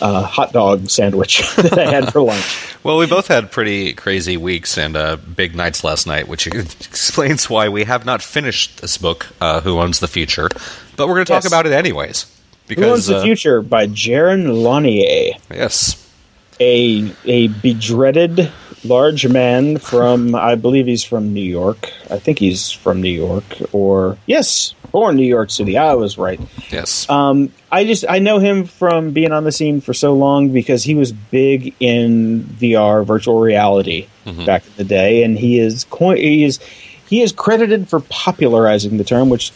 uh, hot dog sandwich that I had for lunch. Well, we both had pretty crazy weeks and uh, big nights last night, which explains why we have not finished this book, uh, "Who Owns the Future," but we're going to talk Yes. about it anyways. Who Owns the uh, Future by Jaron Lanier, Yes, a a bedreaded large man from I believe he's from New York. I think he's from New York or yes, born New York City. I was right. yes. Um, I just I know him from being on the scene for so long because he was big in VR virtual reality back in the day, and he is coin he is he is credited for popularizing the term, which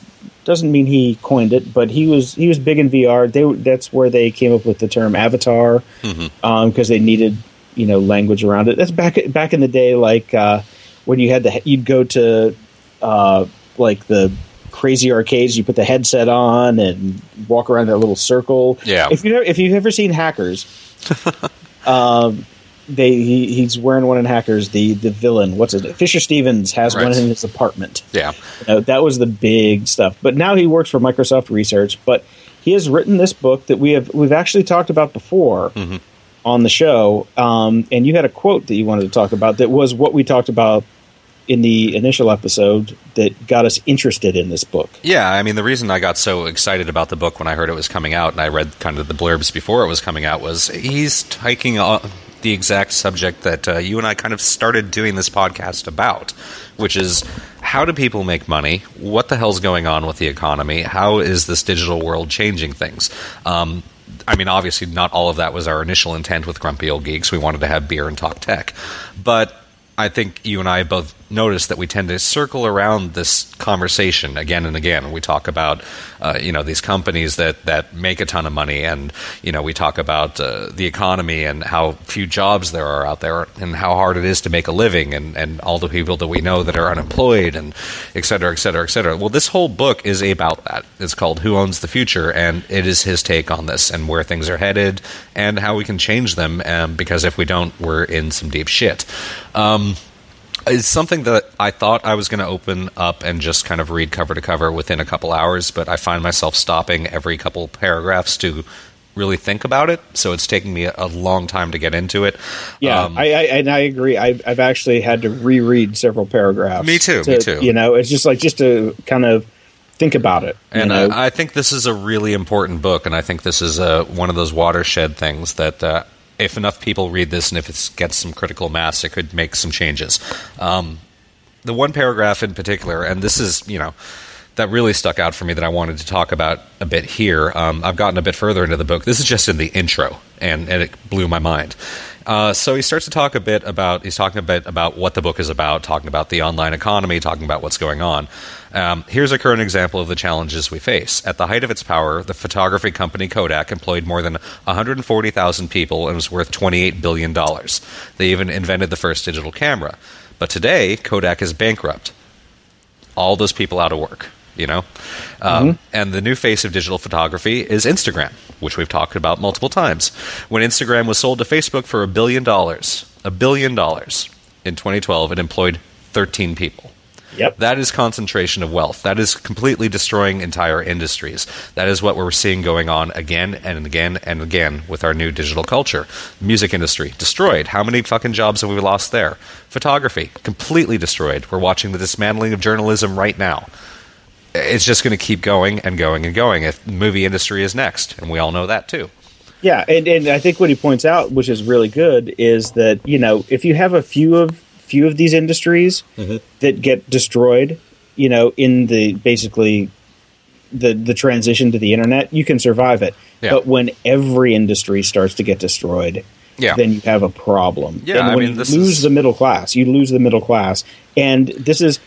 doesn't mean he coined it, but he was he was big in VR. They that's where they came up with the term avatar because they needed you know language around it. That's back back in the day, like uh, when you had the you'd go to uh, like the crazy arcades. You put the headset on and walk around that little circle. Yeah. If you if you've ever seen Hackers, um, they he, he's wearing one in Hackers. The the villain, what's it? Fisher Stevens has Right. one in his apartment. yeah, You know, that was the big stuff. But now he works for Microsoft Research. But he has written this book that we have we've actually talked about before on the show. Um, and you had a quote that you wanted to talk about that was what we talked about in the initial episode that got us interested in this book. yeah. I mean, the reason I got so excited about the book when I heard it was coming out, and I read kind of the blurbs before it was coming out, was he's taking the exact subject that uh, you and I kind of started doing this podcast about, which is how do people make money? What the hell's going on with the economy? How is this digital world changing things? Um, I mean, obviously, not all of that was our initial intent with Grumpy Old Geeks. We wanted to have beer and talk tech. But I think you and I both noticed that we tend to circle around this conversation again and again. We talk about, uh, you know, these companies that, that make a ton of money, and you know, we talk about uh, the economy and how few jobs there are out there, and how hard it is to make a living, and, and all the people that we know that are unemployed, and et cetera, et cetera, et cetera. Well, this whole book is about that. It's called "Who Owns the Future," and it is his take on this and where things are headed, and how we can change them. Um, because if we don't, we're in some deep shit. Um, it's something that I thought I was going to open up and just kind of read cover to cover within a couple hours, but I find myself stopping every couple paragraphs to really think about it. So it's taking me a long time to get into it. Yeah, Um, I, I and I agree. I, I've actually had to reread several paragraphs. Me too, to- me too. You know, it's just like just to kind of think about it. and? I, I think this is a really important book, and I think this is uh, one of those watershed things that uh, if enough people read this and if it gets some critical mass, it could make some changes. Um, the one paragraph in particular, and this is, you know, that really stuck out for me that I wanted to talk about a bit here. Um, I've gotten a bit further into the book. This is just in the intro, and, and it blew my mind. Uh, so he starts to talk a bit about he's talking a bit about what the book is about, talking about the online economy, talking about what's going on. Um, here's a current example of the challenges we face. At the height of its power, the photography company Kodak employed more than 140,000 people and was worth 28 billion dollars. They even invented the first digital camera. But today, Kodak is bankrupt all those people out of work, you know? Um, And the new face of digital photography is Instagram, which we've talked about multiple times. When Instagram was sold to Facebook for a billion dollars, a billion dollars in 2012, it employed 13 people. yep. That is concentration of wealth. That is completely destroying entire industries. That is what we're seeing going on again and again and again with our new digital culture. Music industry destroyed. How many fucking jobs have we lost there? Photography completely destroyed. We're watching the dismantling of journalism right now. It's just going to keep going and going and going. If the movie industry is next, and we all know that too. Yeah, and, and I think what he points out, which is really good, is that you know if you have a few of few of these industries mm-hmm. that get destroyed, you know, in the basically the the transition to the internet, you can survive it. Yeah. But when every industry starts to get destroyed, Yeah. then you have a problem. Yeah, and I when mean, you this lose is- the middle class, you lose the middle class, and this is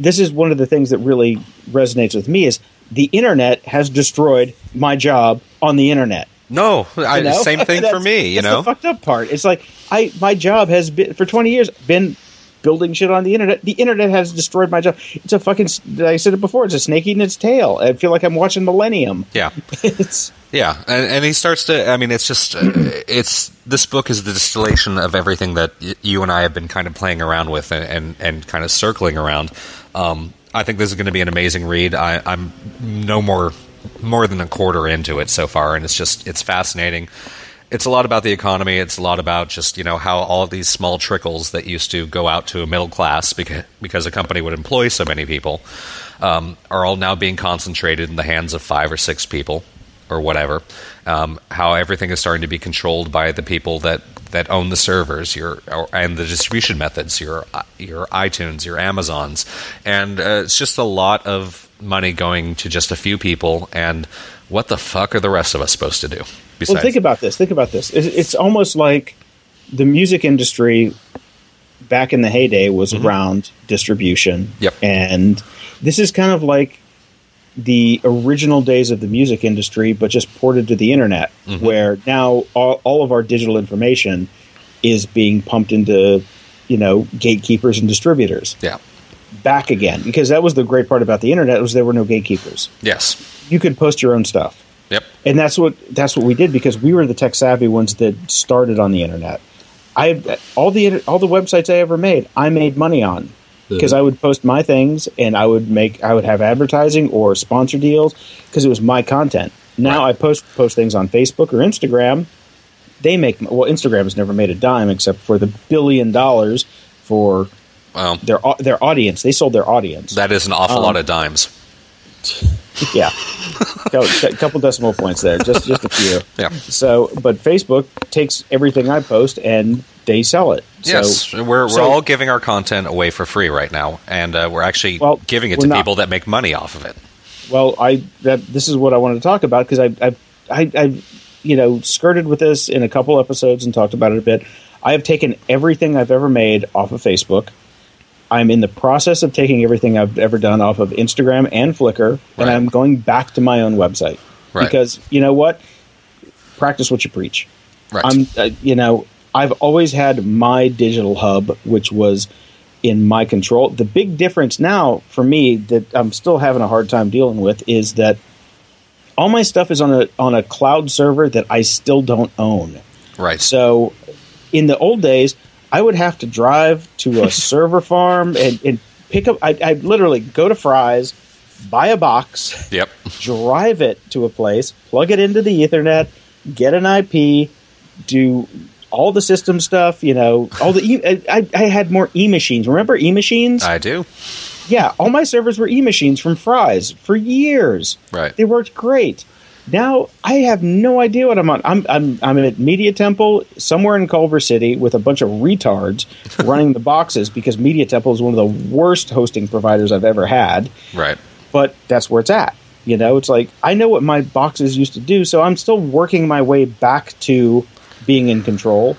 this is one of the things that really resonates with me is the internet has destroyed my job on the internet. No, I, You know? same thing for me. You know, the fucked up part. It's like I my job has been for twenty years been building shit on the internet. The internet has destroyed my job. It's a fucking. I said it before. It's a snake eating its tail. I feel like I'm watching Millennium. yeah. It's Yeah, and, and he starts to. I mean, it's just. Uh, it's this book is the distillation of everything that y- you and I have been kind of playing around with and and, and kind of circling around. Um, I think this is going to be an amazing read. I, I'm no more more than a quarter into it so far, and it's just it's fascinating. It's a lot about the economy. It's a lot about just you know how all of these small trickles that used to go out to a middle class because because a company would employ so many people um, are all now being concentrated in the hands of five or six people or whatever. Um, how everything is starting to be controlled by the people that, that own the servers, your or, and the distribution methods, your your iTunes, your Amazons, and uh, it's just a lot of money going to just a few people. And what the fuck are the rest of us supposed to do? Besides, well. Think about this. Think about this. It's, it's almost like the music industry back in the heyday was around distribution. Mm-hmm. Yep. And this is kind of like the original days of the music industry, but just ported to the internet, Mm-hmm. where now all, all of our digital information is being pumped into, you know, gatekeepers and distributors yeah, back again. Because that was the great part about the internet was there were no gatekeepers. yes, You could post your own stuff yep, and that's what that's what we did because we were the tech savvy ones that started on the internet. I all the all the websites I ever made, I made money on because I would post my things and I would make I would have advertising or sponsor deals because it was my content. Now Right. I post post things on Facebook or Instagram. They make well Instagram has never made a dime except for the billion dollars for their their audience. They sold their audience. that is an awful Um, lot of dimes. yeah, a couple decimal points there, just just a few. Yeah. So, but Facebook takes everything I post and they sell it. Yes, So, we're, we're so- all giving our content away for free right now, and uh, we're actually Well, giving it to not. people that make money off of it. Well, I that this is what I wanted to talk about because I I I I've you know skirted with this in a couple episodes and talked about it a bit. I have taken everything I've ever made off of Facebook. I'm in the process of taking everything I've ever done off of Instagram and Flickr, Right. and I'm going back to my own website Right. because you know what? Practice what you preach. Right. I'm, uh, you know, I've always had my digital hub, which was in my control. The big difference now for me that I'm still having a hard time dealing with is that all my stuff is on a on a cloud server that I still don't own. right. So, in the old days, I would have to drive to a server farm and, and pick up. I, I'd literally go to Fry's, buy a box, yep. drive it to a place, plug it into the Ethernet, get an IP, do all the system stuff. You know, all the e- I, I had more e machines. Remember e machines? I do. yeah, all my servers were e machines from Fry's for years. Right. They worked great. Now I have no idea what I'm on. I'm I'm I'm at Media Temple somewhere in Culver City with a bunch of retards running the boxes because Media Temple is one of the worst hosting providers I've ever had Right. but that's where it's at. You know, it's like I know what my boxes used to do, so I'm still working my way back to being in control.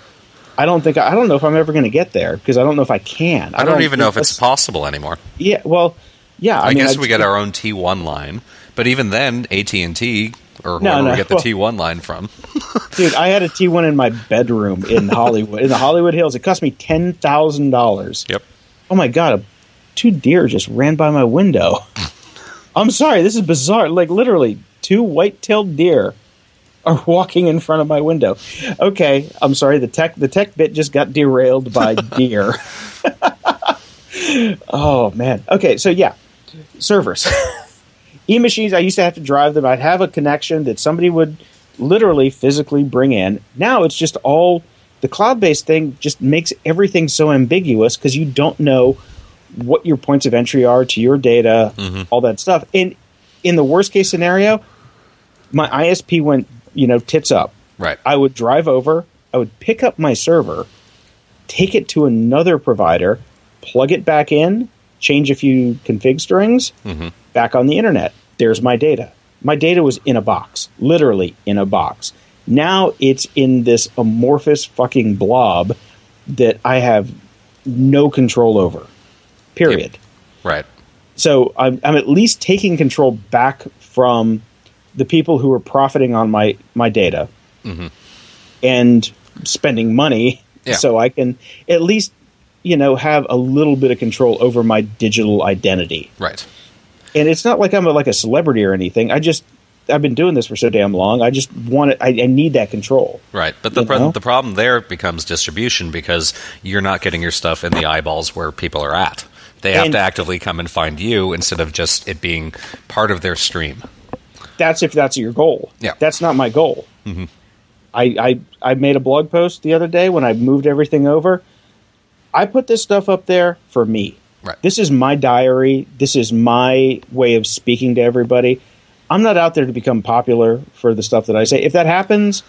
I don't think I don't know if I'm ever going to get there because I don't know if I can. I don't even know if it's possible anymore. yeah. Well, yeah. I, I, mean, guess we get our own T1 line, but even then, AT and T or No, whoever no, we get the well- T1 line from. dude. I had a T1 in my bedroom in Hollywood, in the Hollywood Hills. It cost me ten thousand dollars. Yep. Oh my god, two deer just ran by my window. I'm sorry, this is bizarre. Like literally, two white-tailed deer are walking in front of my window. Okay, I'm sorry. The tech the tech bit just got derailed by deer. oh man. Okay, so yeah, servers. eMachines. I used to have to drive them. I'd have a connection that somebody would literally physically bring in. Now it's just all the cloud-based thing. Just makes everything so ambiguous because you don't know what your points of entry are to your data, mm-hmm. all that stuff. And in the worst case scenario, my ISP went, you know, tits up. Right. I would drive over, I would pick up my server, take it to another provider, plug it back in, change a few config strings, mm-hmm. back on the internet. There's my data. My data was in a box, literally in a box. Now it's in this amorphous fucking blob that I have no control over. Period. Right. So I'm, I'm at least taking control back from the people who are profiting on my my data mm-hmm. and spending money, Yeah. so I can at least you know have a little bit of control over my digital identity. Right. And it's not like I'm a, like a celebrity or anything. I just I've been doing this for so damn long. I just want it. I, I need that control. Right, but the pro- the problem there becomes distribution because you're not getting your stuff in the eyeballs where people are at. They have And- to actively come and find you instead of just it being part of their stream. That's if that's your goal. Yeah. That's not my goal. Mm-hmm. I, I I made a blog post the other day when I moved everything over. I put this stuff up there for me. Right. This is my diary. This is my way of speaking to everybody. I'm not out there to become popular for the stuff that I say. If that happens,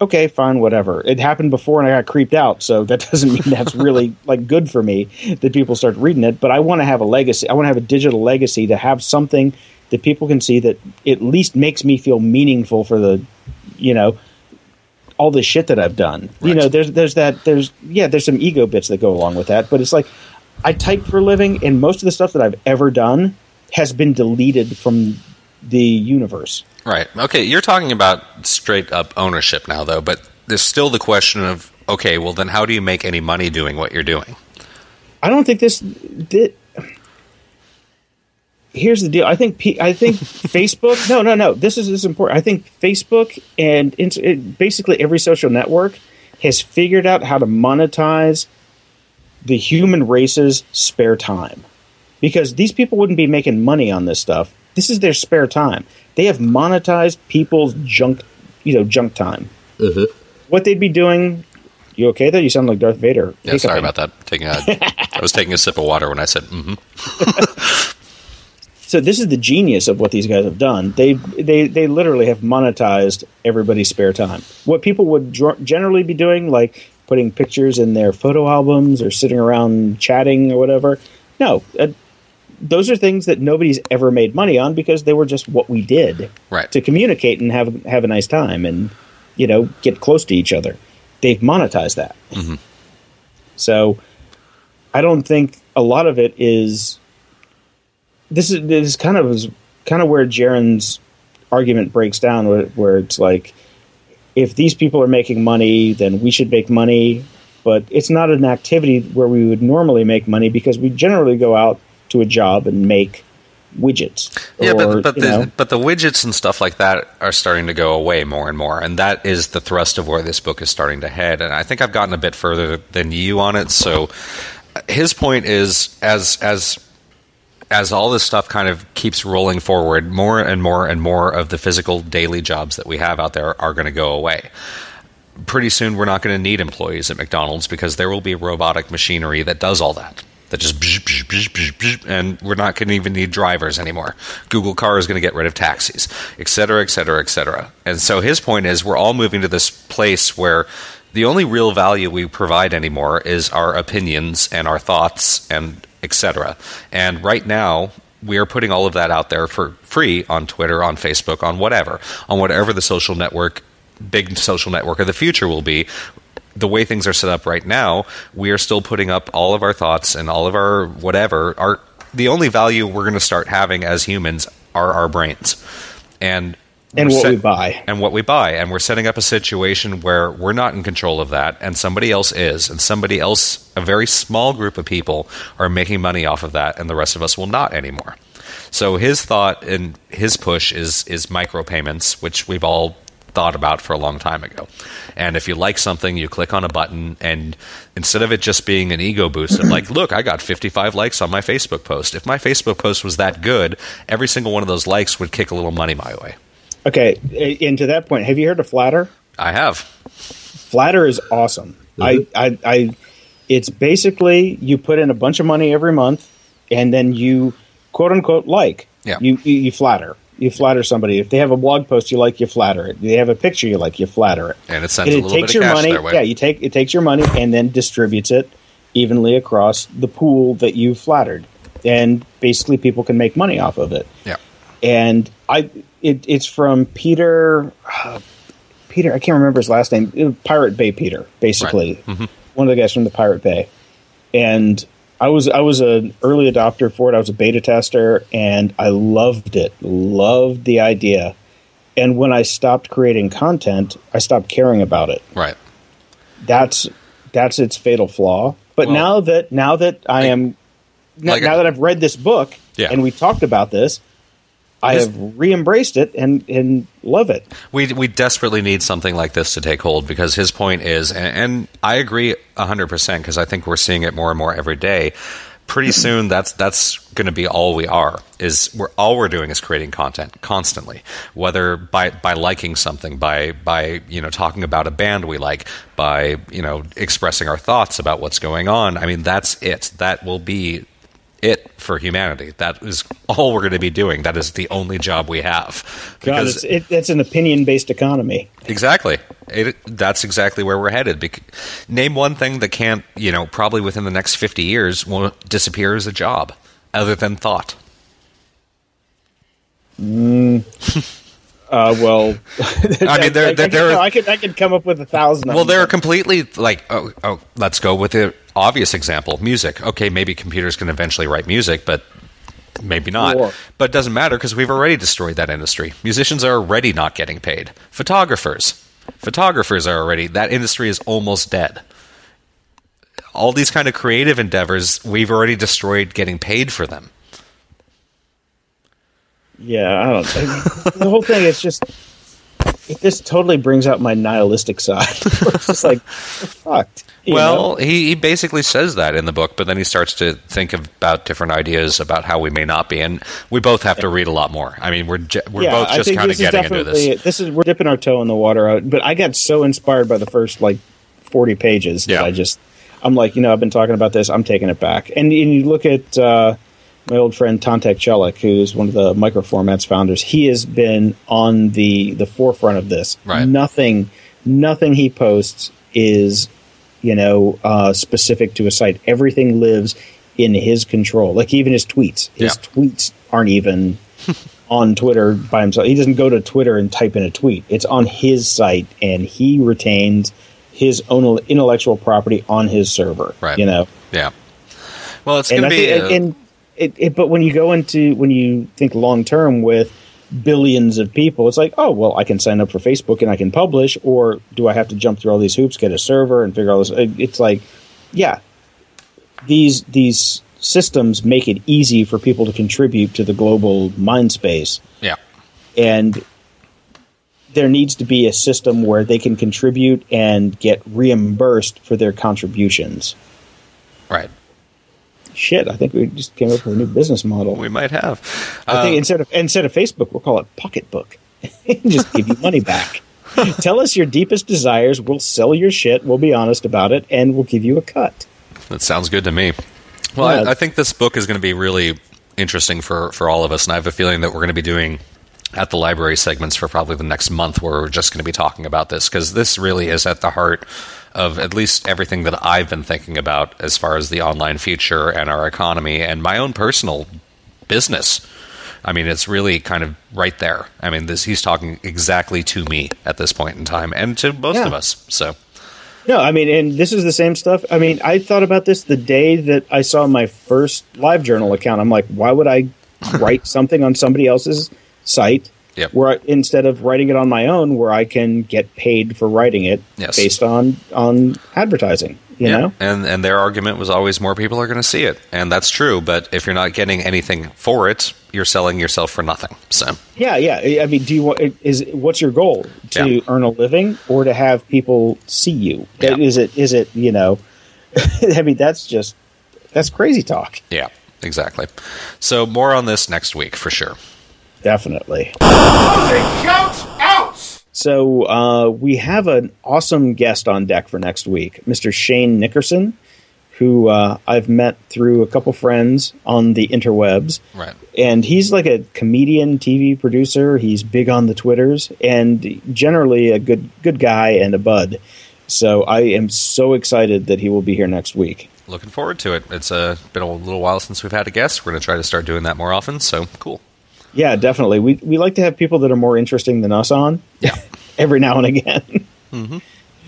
okay, fine, whatever. It happened before and I got creeped out, so that doesn't mean that's really like good for me that people start reading it. But I want to have a legacy. I want to have a digital legacy to have something that people can see that at least makes me feel meaningful for the, you know, all the shit that I've done. You know, there's there's that there's yeah, there's some ego bits that go along with that, but it's like I type for a living, and most of the stuff that I've ever done has been deleted from the universe. Right. Okay, you're talking about straight up ownership now, though, but there's still the question of okay, well, then how do you make any money doing what you're doing? I don't think this. Thi- Here's the deal. I think P- I think Facebook. No, no, no. This is this is important. I think Facebook and ins- it, basically every social network has figured out how to monetize the human race's spare time, because these people wouldn't be making money on this stuff. This is their spare time. They have monetized people's junk, you know, junk time. What they'd be doing. You okay there? You sound like Darth Vader. Yeah, sorry about that. Taking a, I was taking a sip of water when I said, mm-hmm. So this is the genius of what these guys have done. They they they literally have monetized everybody's spare time. What people would dr- generally be doing, like putting pictures in their photo albums or sitting around chatting or whatever. No, uh, those are things that nobody's ever made money on because they were just what we did Right. to communicate and have have a nice time and you know get close to each other. They've monetized that. So I don't think a lot of it is this is this is kind of is kind of where Jaron's argument breaks down, where, where it's like, if these people are making money, then we should make money. But it's not an activity where we would normally make money because we generally go out to a job and make widgets. Yeah, or, but but the know, but the widgets and stuff like that are starting to go away more and more, and that is the thrust of where this book is starting to head. And I think I've gotten a bit further than you on it. So uh, his point is as as as all this stuff kind of keeps rolling forward, more and more and more of the physical daily jobs that we have out there are going to go away. Pretty soon, we're not going to need employees at McDonald's because there will be robotic machinery that does all that. That just and we're not going to even need drivers anymore. Google Car is going to get rid of taxis, et cetera, et cetera, et cetera. And so his point is we're all moving to this place where the only real value we provide anymore is our opinions and our thoughts and etc. And right now, we are putting all of that out there for free on Twitter, on Facebook, on whatever, on whatever the social network, big social network of the future will be. The way things are set up right now, we are still putting up all of our thoughts and all of our whatever. Our the only value we're going to start having as humans are our brains, and and what set- we buy. and what we buy. And we're setting up a situation where we're not in control of that, and somebody else is, and somebody else, a very small group of people, are making money off of that, and the rest of us will not anymore. So his thought and his push is is micropayments, which we've all thought about for a long time ago. And if you like something, you click on a button, and instead of it just being an ego boost of like, look, I got 55 likes on my Facebook post. If my Facebook post was that good, every single one of those likes would kick a little money my way. Okay, and to that point, have you heard of Flattr? I have. Flattr is awesome. Mm-hmm. I, I, I, it's basically you put in a bunch of money every month, and then you quote unquote like. Yeah. You you, you flatter. You flatter somebody. If they have a blog post you like, you flatter it. If they have a picture you like, you flatter it. And it sends And a little takes bit of your cash money. Yeah, you take it takes your money and then distributes it evenly across the pool that you flattered, and basically people can make money off of it. yeah. And I, it, it's from Peter. uh, Peter, I can't remember his last name. Pirate Bay Peter, basically, Mm-hmm. one of the guys from the Pirate Bay. And I was I was an early adopter for it. I was a beta tester, and I loved it. Loved the idea. And when I stopped creating content, I stopped caring about it. Right. That's that's its fatal flaw. But Well, now that now that I like- am now, like now I- that I've read this book Yeah. and we talked about this, I have re-embraced it and and love it. We we desperately need something like this to take hold because his point is, and, and I agree hundred percent because I think we're seeing it more and more every day. Pretty soon, that's that's going to be all we are. Is we're all we're doing is creating content constantly, whether by by liking something, by by you know talking about a band we like, by you know expressing our thoughts about what's going on. I mean, that's it. That will be it for humanity. That is all we're going to be doing. That is the only job we have. God, it's, it, it's an opinion-based economy. Exactly. It, that's exactly where we're headed. Bec- name one thing that can't, you know, probably within the next 50 years will disappear as a job, other than thought. Uh, well, I mean, there, I, there, I, there no, are, I could I could come up with a thousand. well, them. they're completely like, oh, oh, let's go with the obvious example music. Okay, maybe computers can eventually write music, but maybe not. Sure. But it doesn't matter because we've already destroyed that industry. Musicians are already not getting paid. Photographers. Photographers are already, that industry is almost dead. All these kind of creative endeavors, we've already destroyed getting paid for them. Yeah, I don't. The whole thing is just. It just totally brings out my nihilistic side. it's just like, fucked. well, know? he, he basically says that in the book, but then he starts to think about different ideas about how we may not be, and we both have to read a lot more. I mean, we're we're yeah, both just kind of getting into this. this is we're dipping our toe in the water. Out, but I got so inspired by the first like forty pages Yeah. that I just I'm like, you know, I've been talking about this. I'm taking it back. And, and you look at uh, my old friend Tantek Çelik, who's one of the Microformats founders. He has been on the the forefront of this. Right. Nothing, nothing he posts is, you know, uh, specific to a site. Everything lives in his control. Like even his tweets. His Yeah. tweets aren't even on Twitter by himself. He doesn't go to Twitter and type in a tweet. It's on his site, and he retains his own intellectual property on his server. Right. You know, Yeah. Well, it's going to be. think- uh, and it, it, but when you go into when you think long term with billions of people, it's like, oh well, I can sign up for Facebook and I can publish, or do I have to jump through all these hoops, get a server, and figure all this? it- It's like, yeah, these these systems make it easy for people to contribute to the global mind space yeah. and there needs to be a system where they can contribute and get reimbursed for their contributions. Right. Shit, I think we just came up with a new business model. We might have. I think Uh, instead of instead of Facebook, we'll call it Pocketbook. just give you money back. Tell us your deepest desires. We'll sell your shit. We'll be honest about it, and we'll give you a cut. That sounds good to me. Well, Yeah. I, I think this book is going to be really interesting for, for all of us, and I have a feeling that we're going to be doing at the library segments for probably the next month where we're just going to be talking about this because this really is at the heart of at least everything that I've been thinking about as far as the online future and our economy and my own personal business. I mean, it's really kind of right there. I mean, this he's talking exactly to me at this point in time and to most Yeah. of us. So, No, I mean, and this is the same stuff. I mean, I thought about this the day that I saw my first live journal account. I'm like, why would I write something on somebody else's site Yep. where I, instead of writing it on my own, where I can get paid for writing it Yes. based on on advertising? You know, And and their argument was always more people are going to see it, and that's true. But if you're not getting anything for it, you're selling yourself for nothing. So yeah, yeah. I mean, do you want is what's your goal to Yeah. earn a living or to have people see you? Yeah. Is it is it you know? I mean, that's just that's crazy talk. yeah, exactly. So more on this next week for sure. Definitely. Closing count out! So uh, we have an awesome guest on deck for next week, Mr. Shane Nickerson, who uh, I've met through a couple friends on the interwebs. Right. And he's like a comedian, TV producer. He's big on the Twitters, and generally a good good guy and a bud. So I am so excited that he will be here next week. Looking forward to it. It's uh, been a little while since we've had a guest. We're going to try to start doing that more often. So cool. Yeah, definitely. We we like to have people that are more interesting than us on. Yeah. every now and again. Mm-hmm.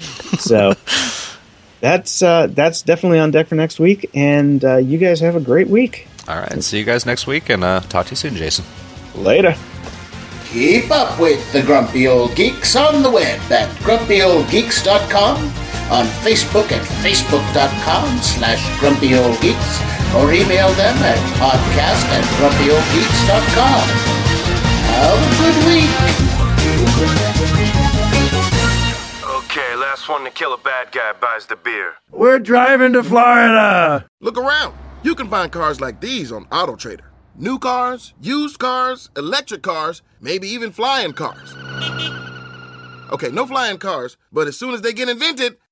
so that's uh, that's definitely on deck for next week, and uh, you guys have a great week. All right. See you guys next week, and uh, talk to you soon, Jason. Later. Keep up with the Grumpy Old Geeks on the web at grumpyoldgeeks.com, on Facebook at facebook.com slash grumpyoldgeeks, or email them at podcast at grumpyoldgeeks.com. Have a good week. Okay, last one to kill a bad guy buys the beer. We're driving to Florida. Look around. You can find cars like these on AutoTrader. New cars, used cars, electric cars, maybe even flying cars. Okay, no flying cars, but as soon as they get invented,